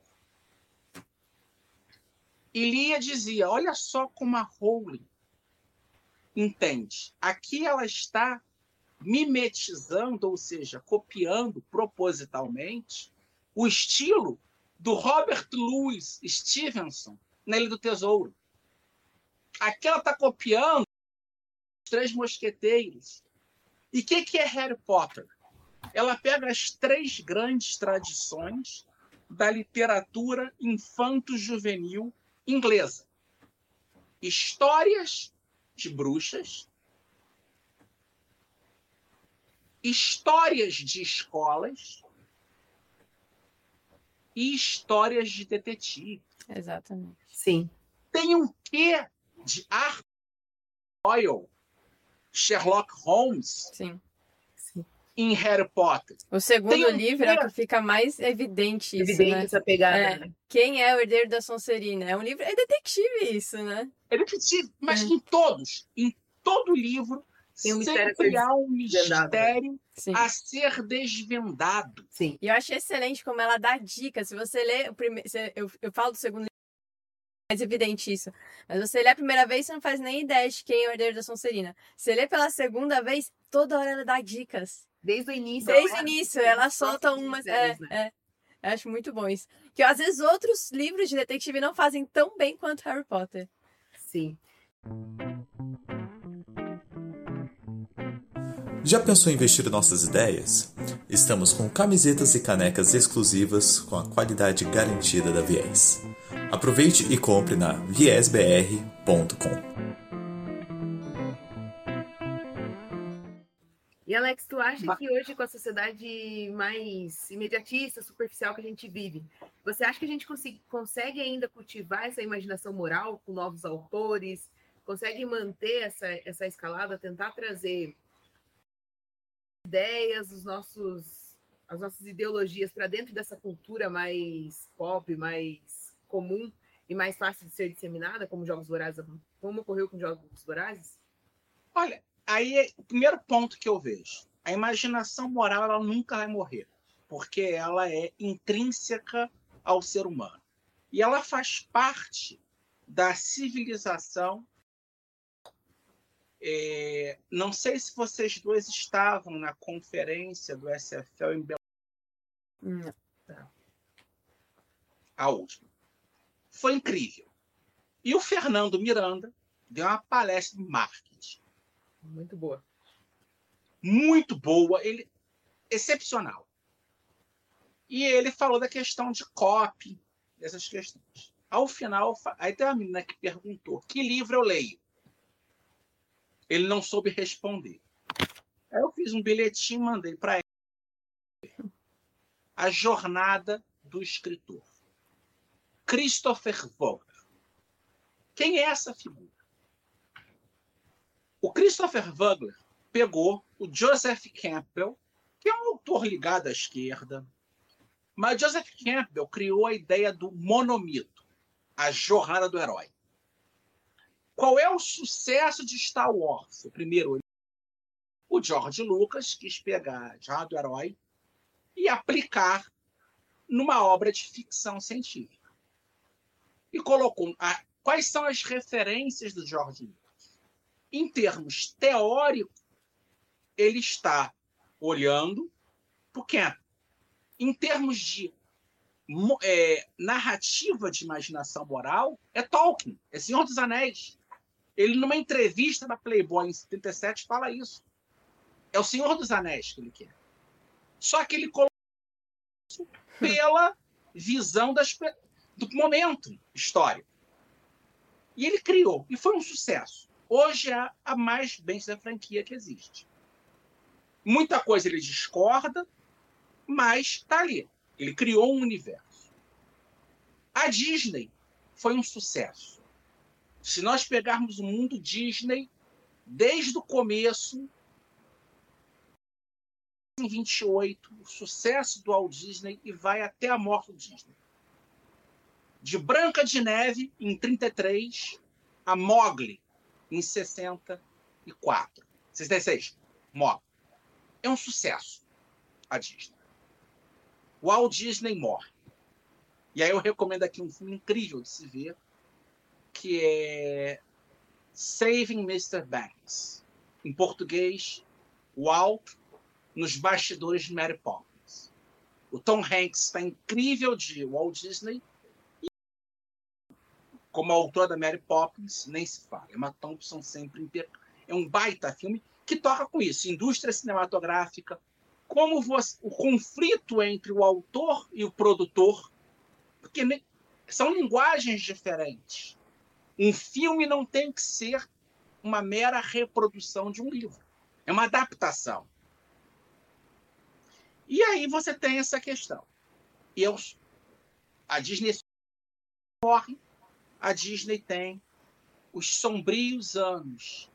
E Lia dizia: olha só como a Rowling entende. Aqui ela está mimetizando, ou seja, copiando propositalmente o estilo do Robert Louis Stevenson na Ilha do Tesouro. Aqui ela está copiando os Três Mosqueteiros. E o que, que é Harry Potter? Ela pega as três grandes tradições da literatura infanto-juvenil inglesa: histórias de bruxas, histórias de escolas e histórias de detetive. Exatamente. Sim. Tem um quê de Arthur Doyle, Sherlock Holmes, Sim. Em Harry Potter. O segundo um livro é o que fica mais evidente isso, Evidente né? essa pegada, É. né? Quem é o herdeiro da Sonserina? É um livro... É detetive isso, né? É detetive, mas É. em todos, em todo livro, Tem um sempre há um desvendado. mistério Sim. a ser desvendado. Sim. E eu achei excelente como ela dá dicas. Se você lê o primeiro. Eu, eu falo do segundo livro, mais evidente isso. Mas você lê a primeira vez, você não faz nem ideia de quem é o herdeiro da Sonserina. Você lê pela segunda vez, toda hora ela dá dicas. Desde o início. Desde o ela- início, ela solta umas. É, né? é. Eu acho muito bom isso. Que às vezes outros livros de detetive não fazem tão bem quanto Harry Potter. Sim. Já pensou em investir nossas ideias? Estamos com camisetas e canecas exclusivas com a qualidade garantida da Viés. Aproveite e compre na viesbr.com. E Alex, tu acha que hoje, com a sociedade mais imediatista, superficial que a gente vive, você acha que a gente consegue ainda cultivar essa imaginação moral com novos autores? Consegue manter essa, essa escalada, tentar trazer ideias, os nossos, as nossas ideologias para dentro dessa cultura mais pop, mais comum e mais fácil de ser disseminada, como Jogos Vorazes, como ocorreu com Jogos Vorazes? Olha, aí é o primeiro ponto que eu vejo. A imaginação moral ela nunca vai morrer, porque ela é intrínseca ao ser humano. E ela faz parte da civilização. É, não sei se vocês dois estavam na conferência do SFL em Belo Hum, a última. Foi incrível. E o Fernando Miranda deu uma palestra de marketing. Muito boa. muito boa, ele excepcional. E ele falou da questão de copy, dessas questões. Ao final, aí tem uma menina que perguntou: que livro eu leio? Ele não soube responder. Aí eu fiz um bilhetinho e mandei para ele. A Jornada do Escritor. Christopher Vogler. Quem é essa figura? O Christopher Vogler pegou o Joseph Campbell, que é um autor ligado à esquerda, mas Joseph Campbell criou a ideia do monomito, a jornada do herói. Qual é o sucesso de Star Wars? O primeiro, o George Lucas quis pegar a jornada do herói e aplicar numa obra de ficção científica. E colocou a- quais são as referências do George Lucas. Em termos teóricos, ele está olhando para o. Em termos de é, narrativa de imaginação moral, é Tolkien, é Senhor dos Anéis. Ele, numa entrevista da Playboy em 77, fala isso. É o Senhor dos Anéis que ele quer. Só que ele colocou isso pela visão das, do momento histórico. E ele criou, e foi um sucesso. Hoje é a mais bem da franquia que existe. Muita coisa ele discorda, mas está ali. Ele criou um universo. A Disney foi um sucesso. Se nós pegarmos o mundo Disney, desde o começo, em 28, o sucesso do Walt Disney e vai até a morte do Disney. De Branca de Neve, em 33, a Mogli, em 64. 66, Mogli. É um sucesso a Disney. Walt Disney morre. E aí eu recomendo aqui um filme incrível de se ver, que é Saving Mr. Banks. Em português, Walt nos bastidores de Mary Poppins. O Tom Hanks está incrível de Walt Disney. Como autor da Mary Poppins, nem se fala. Emma Thompson sempre impecável. É um baita filme que toca com isso. Indústria cinematográfica, como você, o conflito entre o autor e o produtor, porque são linguagens diferentes. Um filme não tem que ser uma mera reprodução de um livro. É uma adaptação. E aí você tem essa questão. Eu, a Disney morre, a Disney tem os sombrios anos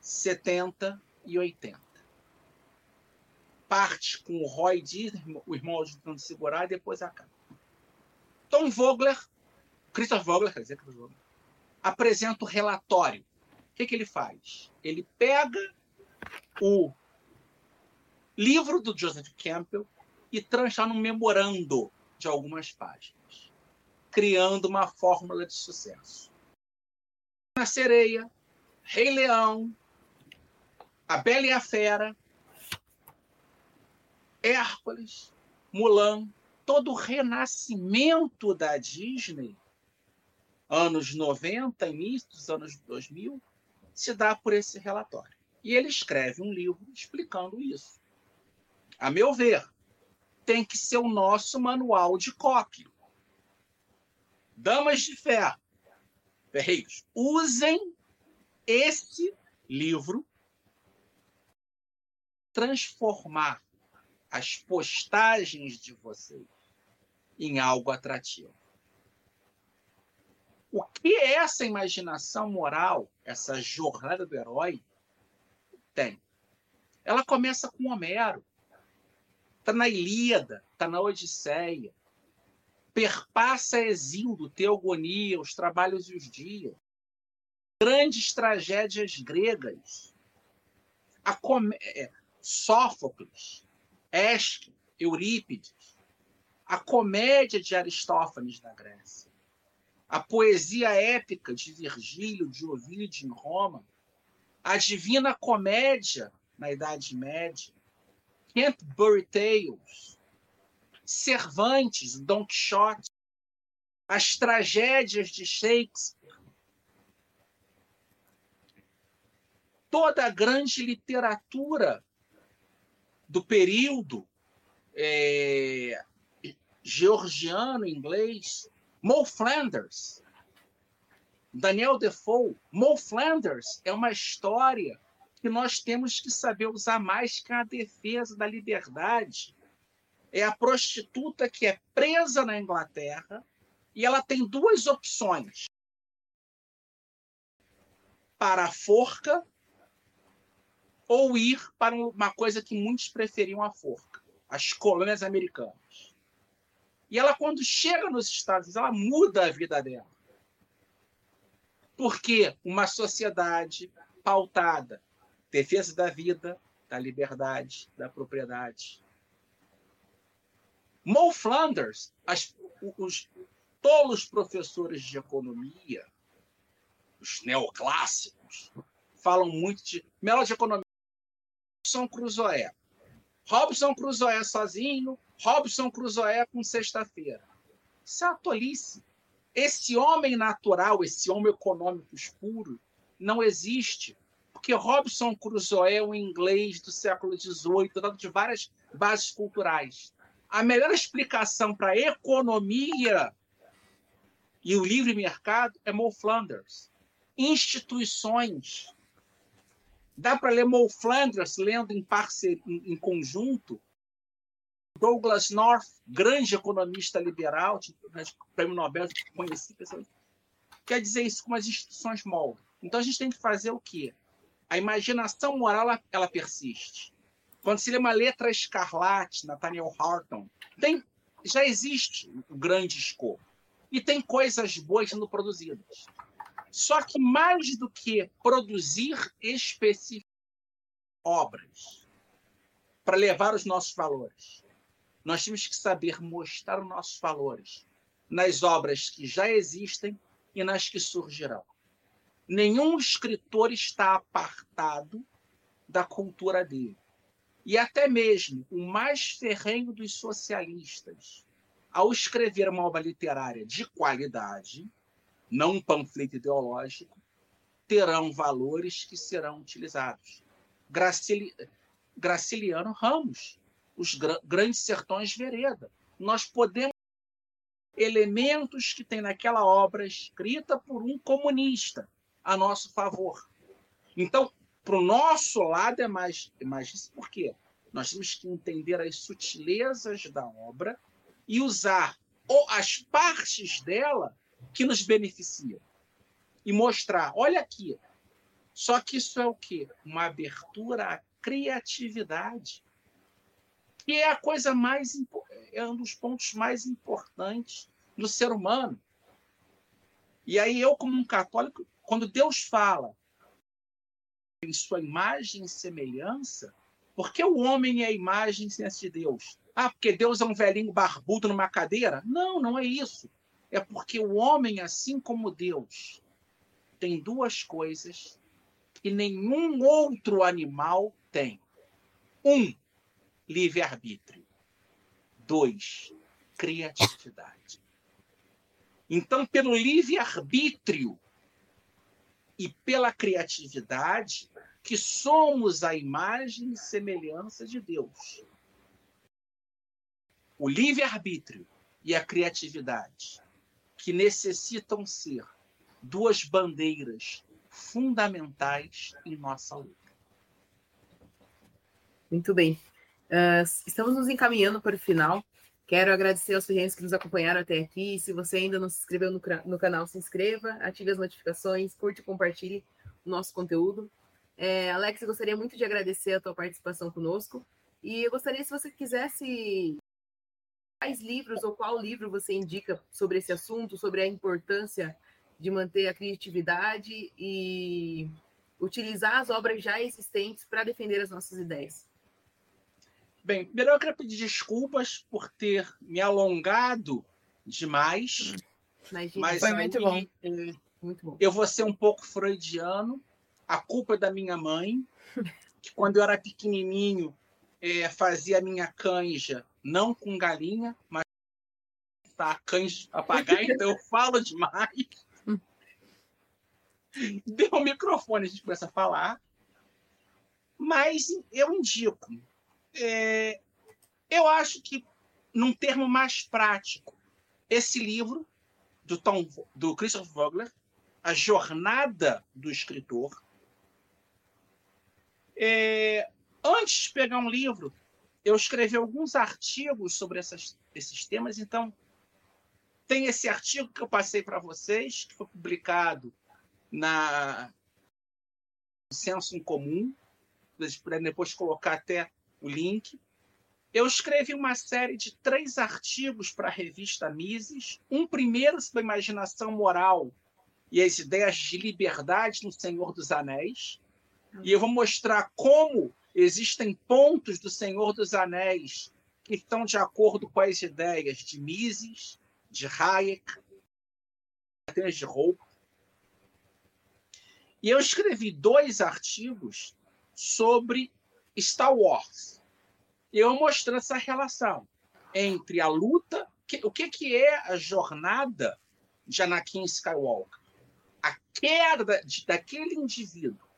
70 e 80. parte com o Roy Disney, o irmão tentando segurar, e depois acaba. Tom Vogler, Christopher Vogler, quer dizer, Vogler, apresenta o relatório. O que, que ele faz? Ele pega o livro do Joseph Campbell e transforma num memorando de algumas páginas, criando uma fórmula de sucesso. Na sereia, Rei Leão, A Bela e a Fera, Hércules, Mulan, todo o renascimento da Disney, anos 90, início dos anos 2000, se dá por esse relatório. E ele escreve um livro explicando isso. A meu ver, tem que ser o nosso manual de cópia. Damas de ferro, ferreiros, usem esse livro transformar as postagens de vocês em algo atrativo. O que é essa imaginação moral, essa jornada do herói tem? Ela começa com Homero. Está na Ilíada, está na Odisseia. Perpassa Exildo, Teogonia, os trabalhos e os dias. Grandes tragédias gregas. Com... É, Sófocles, Esquilo, Eurípides. A comédia de Aristófanes na Grécia. A poesia épica de Virgílio, de Ovídio em Roma. A Divina Comédia na Idade Média Canterbury Tales, Cervantes, Don Quixote, as tragédias de Shakespeare, toda a grande literatura do período é, georgiano, inglês, Mo Flanders, Daniel Defoe, Mo Flanders é uma história que nós temos que saber usar mais que a defesa da liberdade. É a prostituta que é presa na Inglaterra e ela tem duas opções: para a forca ou ir para uma coisa que muitos preferiam a forca, as colônias americanas. E ela, quando chega nos Estados Unidos, ela muda a vida dela. Porque uma sociedade pautada defesa da vida, da liberdade, da propriedade. Mo Flanders, as, os tolos professores de economia, os neoclássicos, falam muito de melhor de economia. Robson Crusoe. Robson Crusoe sozinho, Robson Crusoe com sexta-feira. Isso é a tolice. Esse homem natural, esse homem econômico puro, não existe porque Robson Crusoe é um inglês do século XVIII, dado de várias bases culturais. A melhor explicação para a economia e o livre mercado é Mo Flanders. Instituições. Dá para ler Mo Flanders lendo em, parceria, em, em conjunto Douglas North, grande economista liberal, né, prêmio Nobel, conheci. Quer dizer isso como as instituições moldam. Então a gente tem que fazer o quê? a imaginação moral ela, ela persiste. Quando se lê uma letra escarlate, Nathaniel Harton, tem, já existe o grande escopo. E tem coisas boas sendo produzidas. Só que mais do que produzir específicas obras para levar os nossos valores, nós temos que saber mostrar os nossos valores nas obras que já existem e nas que surgirão nenhum escritor está apartado da cultura dele. E até mesmo o mais ferrenho dos socialistas, ao escrever uma obra literária de qualidade, não um panfleto ideológico, terão valores que serão utilizados. Gracili... Graciliano Ramos, os Grandes Sertões Vereda. Nós podemos elementos que tem naquela obra escrita por um comunista, a nosso favor. Então, para o nosso lado é mais, é mais isso, por quê? Nós temos que entender as sutilezas da obra e usar ou as partes dela que nos beneficiam. E mostrar, olha aqui. Só que isso é o quê? Uma abertura à criatividade. que é a coisa mais é um dos pontos mais importantes no ser humano. E aí eu como um católico, quando Deus fala em sua imagem e semelhança, por que o homem é a imagem e semelhança de Deus? Ah, porque Deus é um velhinho barbudo numa cadeira? Não, não é isso. É porque o homem, assim como Deus, tem duas coisas que nenhum outro animal tem. Um, livre-arbítrio. Dois, criatividade. Então, pelo livre-arbítrio e pela criatividade, que somos a imagem e semelhança de Deus. O livre-arbítrio e a criatividade, que necessitam ser duas bandeiras fundamentais em nossa luta. Muito bem. Uh, estamos nos encaminhando para o final. Quero agradecer aos clientes que nos acompanharam até aqui. Se você ainda não se inscreveu no, no canal, se inscreva, ative as notificações, curte e compartilhe o nosso conteúdo. É, Alex, eu gostaria muito de agradecer a tua participação conosco. E eu gostaria, se você quisesse, quais livros ou qual livro você indica sobre esse assunto, sobre a importância de manter a criatividade e utilizar as obras já existentes para defender as nossas ideias. Bem, primeiro eu quero pedir desculpas por ter me alongado demais. Mas, mas foi muito bom. É, muito bom. Eu vou ser um pouco freudiano. A culpa é da minha mãe, que quando eu era pequenininho é, fazia a minha canja não com galinha, mas tá a canja apagar, então eu falo demais. Deu o microfone, a gente começa a falar. Mas eu indico. É, eu acho que, num termo mais prático, esse livro do, Tom, do Christopher Vogler, A Jornada do Escritor. É, antes de pegar um livro, eu escrevi alguns artigos sobre essas, esses temas, então tem esse artigo que eu passei para vocês, que foi publicado na senso em comum. Depois colocar até o link. Eu escrevi uma série de três artigos para a revista Mises. Um primeiro sobre a imaginação moral e as ideias de liberdade no Senhor dos Anéis. E eu vou mostrar como existem pontos do Senhor dos Anéis que estão de acordo com as ideias de Mises, de Hayek, de Hope. E eu escrevi dois artigos sobre Star Wars. Eu mostrando essa relação entre a luta, que, o que, que é a jornada de Anakin Skywalker? A queda de, daquele indivíduo,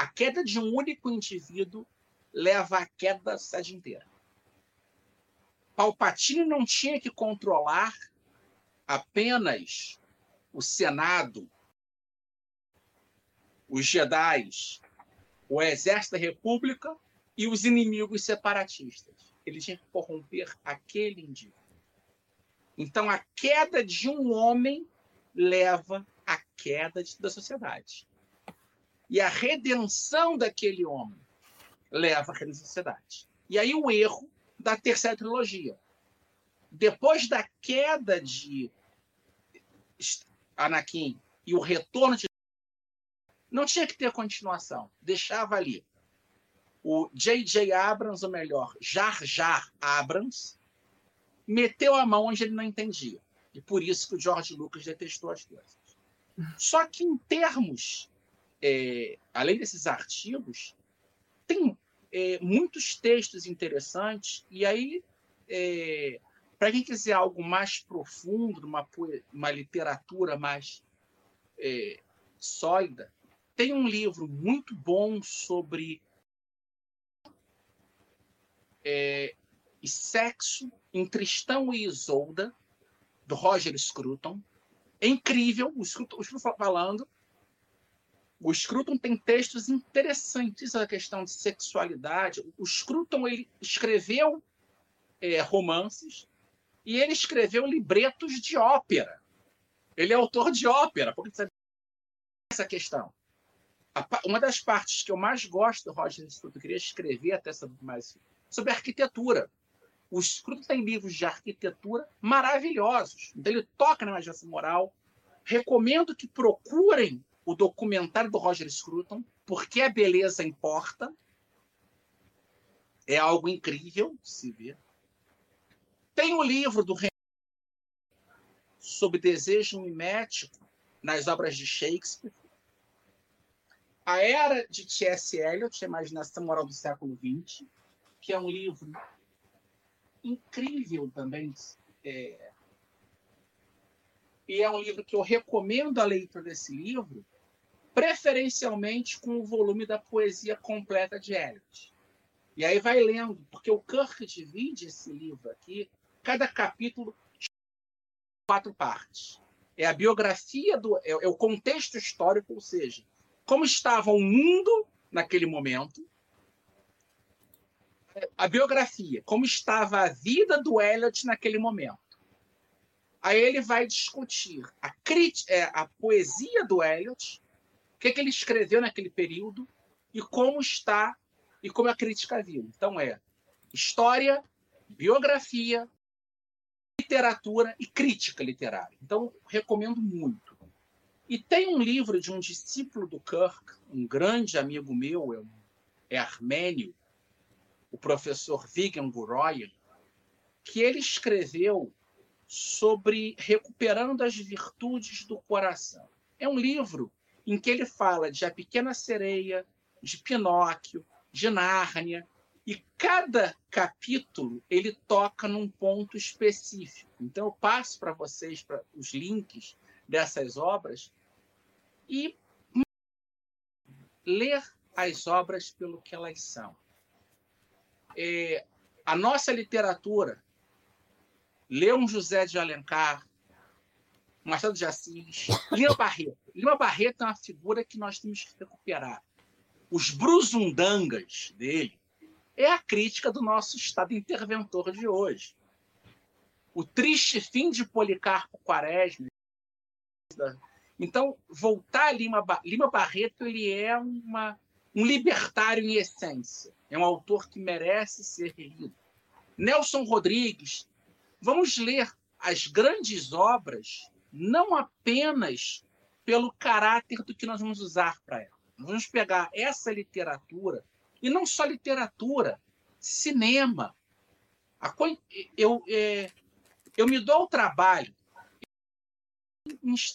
a queda de um único indivíduo leva à queda da cidade inteira. Palpatine não tinha que controlar apenas o Senado, os Jedi, o exército da República e os inimigos separatistas. Ele tinha que corromper aquele indivíduo. Então, a queda de um homem leva à queda da sociedade. E a redenção daquele homem leva à redenção da sociedade. E aí o erro da terceira trilogia. Depois da queda de Anakin e o retorno de não tinha que ter continuação, deixava ali. O J.J. Abrams, ou melhor, Jar Jar Abrams, meteu a mão onde ele não entendia. E por isso que o George Lucas detestou as coisas. Só que em termos, é, além desses artigos, tem é, muitos textos interessantes, e aí, é, para quem quiser algo mais profundo, uma, uma literatura mais é, sólida, tem um livro muito bom sobre é, sexo em Tristão e Isolda, do Roger Scruton. É incrível, o o Scruton falando. O Scruton tem textos interessantes a questão de sexualidade. O Scruton ele escreveu é, romances e ele escreveu libretos de ópera. Ele é autor de ópera, porque sabe essa questão uma das partes que eu mais gosto do Roger Instituto, eu queria escrever até sobre mais sobre arquitetura. O Scruton tem livros de arquitetura maravilhosos. Então ele toca na imaginação moral. Recomendo que procurem o documentário do Roger Scruton, porque a beleza importa. É algo incrível de se ver. Tem o livro do sobre desejo mimético nas obras de Shakespeare. A Era de T.S. Eliot, Imaginação Moral do Século XX, que é um livro incrível também. É... E é um livro que eu recomendo a leitura desse livro, preferencialmente com o volume da poesia completa de Eliot. E aí vai lendo, porque o Kirk divide esse livro aqui, cada capítulo quatro partes. É a biografia do é, é o contexto histórico, ou seja, como estava o mundo naquele momento, a biografia, como estava a vida do Eliot naquele momento. Aí ele vai discutir a, é, a poesia do Eliot, o que, que ele escreveu naquele período e como está e como a crítica viu. Então é história, biografia, literatura e crítica literária. Então recomendo muito. E tem um livro de um discípulo do Kirk, um grande amigo meu, é, é armênio, o professor Vigan Guroyan, que ele escreveu sobre recuperando as virtudes do coração. É um livro em que ele fala de A Pequena Sereia, de Pinóquio, de Nárnia, e cada capítulo ele toca num ponto específico. Então eu passo para vocês para os links dessas obras e ler as obras pelo que elas são é, a nossa literatura, Leão José de Alencar, Machado de Assis, Lima Barreto. Lima Barreto é uma figura que nós temos que recuperar. Os brusundangas dele é a crítica do nosso Estado interventor de hoje. O triste fim de Policarpo Quaresma. Então, voltar a Lima, Lima Barreto ele é uma, um libertário em essência. É um autor que merece ser lido. Nelson Rodrigues. Vamos ler as grandes obras não apenas pelo caráter do que nós vamos usar para ela. Nós vamos pegar essa literatura, e não só literatura, cinema. Eu, é, eu me dou o trabalho.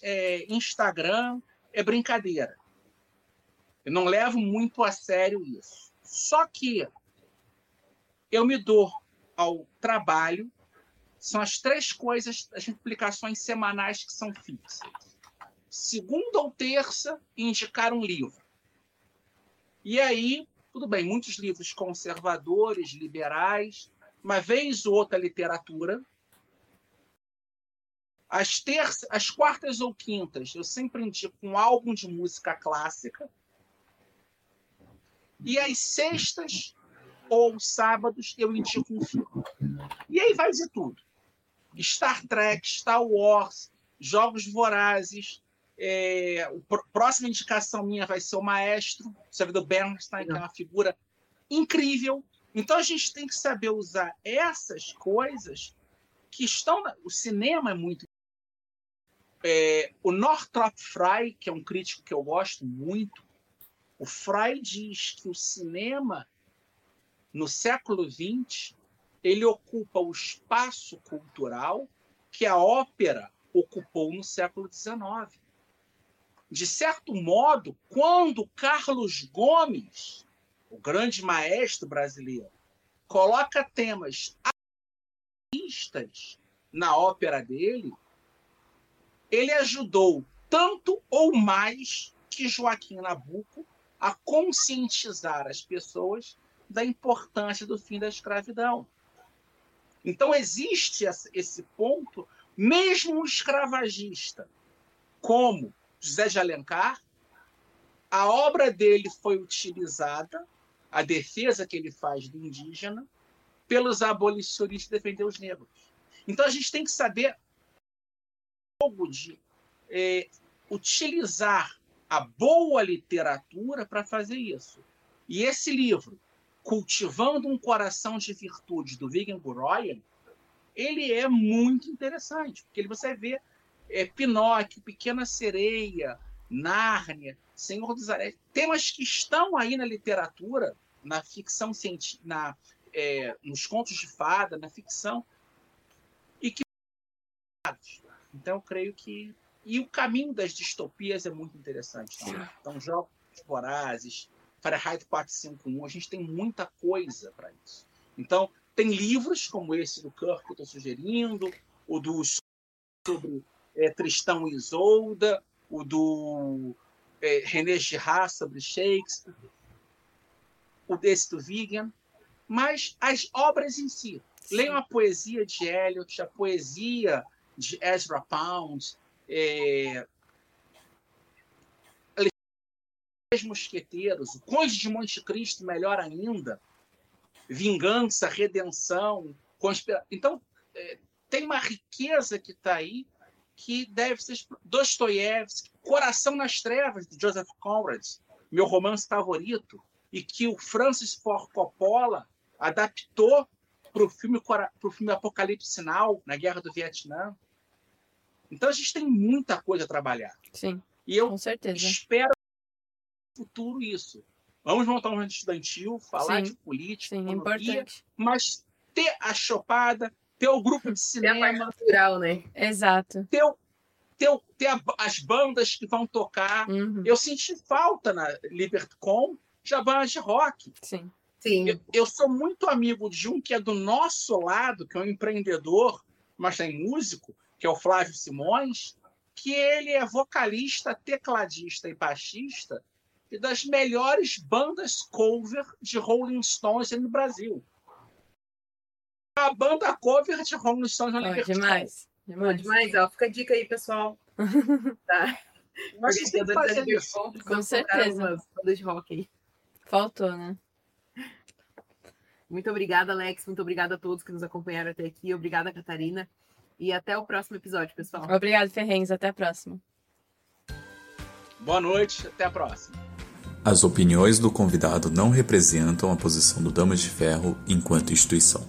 É, Instagram é brincadeira. Eu não levo muito a sério isso. Só que eu me dou ao trabalho, são as três coisas, as implicações semanais que são fixas. Segunda ou terça, indicar um livro. E aí, tudo bem, muitos livros conservadores, liberais, uma vez ou outra literatura. As, terças, as quartas ou quintas, eu sempre indico um álbum de música clássica e às sextas ou sábados eu indico um filme. E aí vai de tudo. Star Trek, Star Wars, Jogos Vorazes. É, a próxima indicação minha vai ser o Maestro, sabe, do Bernstein, que é uma figura incrível. Então a gente tem que saber usar essas coisas que estão. Na... O cinema é muito. É, o Northrop Frye, que é um crítico que eu gosto muito, o Freud diz que o cinema, no século XX, ele ocupa o espaço cultural que a ópera ocupou no século XIX. De certo modo, quando Carlos Gomes, o grande maestro brasileiro, coloca temas artistas na ópera dele, ele ajudou tanto ou mais que Joaquim Nabuco a conscientizar as pessoas da importância do fim da escravidão. Então, existe esse ponto, mesmo o escravagista, como José de Alencar, a obra dele foi utilizada, a defesa que ele faz do indígena, pelos abolicionistas defender os negros. Então, a gente tem que saber de é, utilizar a boa literatura para fazer isso. E esse livro, cultivando um coração de virtude do Vigan Guroyan, ele é muito interessante, porque ele você vê é, Pinóquio, Pequena Sereia, Nárnia, Senhor dos Anéis, temas que estão aí na literatura, na ficção científica, na, é, nos contos de fada, na ficção, e que então eu creio que e o caminho das distopias é muito interessante também. Então jogos vorazes, Fahrenheit 451, a gente tem muita coisa para isso. Então tem livros como esse do Kirk que eu estou sugerindo, o do sobre é, Tristão e Isolda, o do é, René Girard sobre Shakespeare, o desse do Vigan, mas as obras em si. Leiam a poesia de Eliot, a poesia de Ezra Pound, é, Os Mosqueteiros, o Conde de Monte Cristo, melhor ainda, Vingança, Redenção, conspiração. Então, é, tem uma riqueza que está aí que deve ser Dostoiévski, Coração nas Trevas, de Joseph Conrad, meu romance favorito, e que o Francis Ford Coppola adaptou para o filme, filme Apocalipse Now, na Guerra do Vietnã. Então a gente tem muita coisa a trabalhar. Sim. E eu com certeza. espero futuro isso. Vamos montar um estudantil, falar Sim. de política, Sim, é economia, importante. mas ter a chopada, ter o grupo de É a parte cinema, cultural, né? Exato. ter, ter, ter a- as bandas que vão tocar. Uhum. Eu senti falta na Libertcom de bandas de rock. Sim. Sim. Eu, eu sou muito amigo de um que é do nosso lado, que é um empreendedor, mas tem músico, que é o Flávio Simões, que ele é vocalista, tecladista e baixista e das melhores bandas cover de Rolling Stones no Brasil. A banda cover de Rolling Stones na Ó, Libertcom. demais. Demais. demais, ó. Fica a dica aí, pessoal. Tá. Nós temos que fazer isso. Com colocar certeza. umas bandas de rock aí. Faltou, né? Muito obrigada, Alex. Muito obrigada a todos que nos acompanharam até aqui. Obrigada, Catarina. E até o próximo episódio, pessoal. Obrigado, Ferrenz. Até a próxima. Boa noite, até a próxima. As opiniões do convidado não representam a posição do Damas de Ferro enquanto instituição.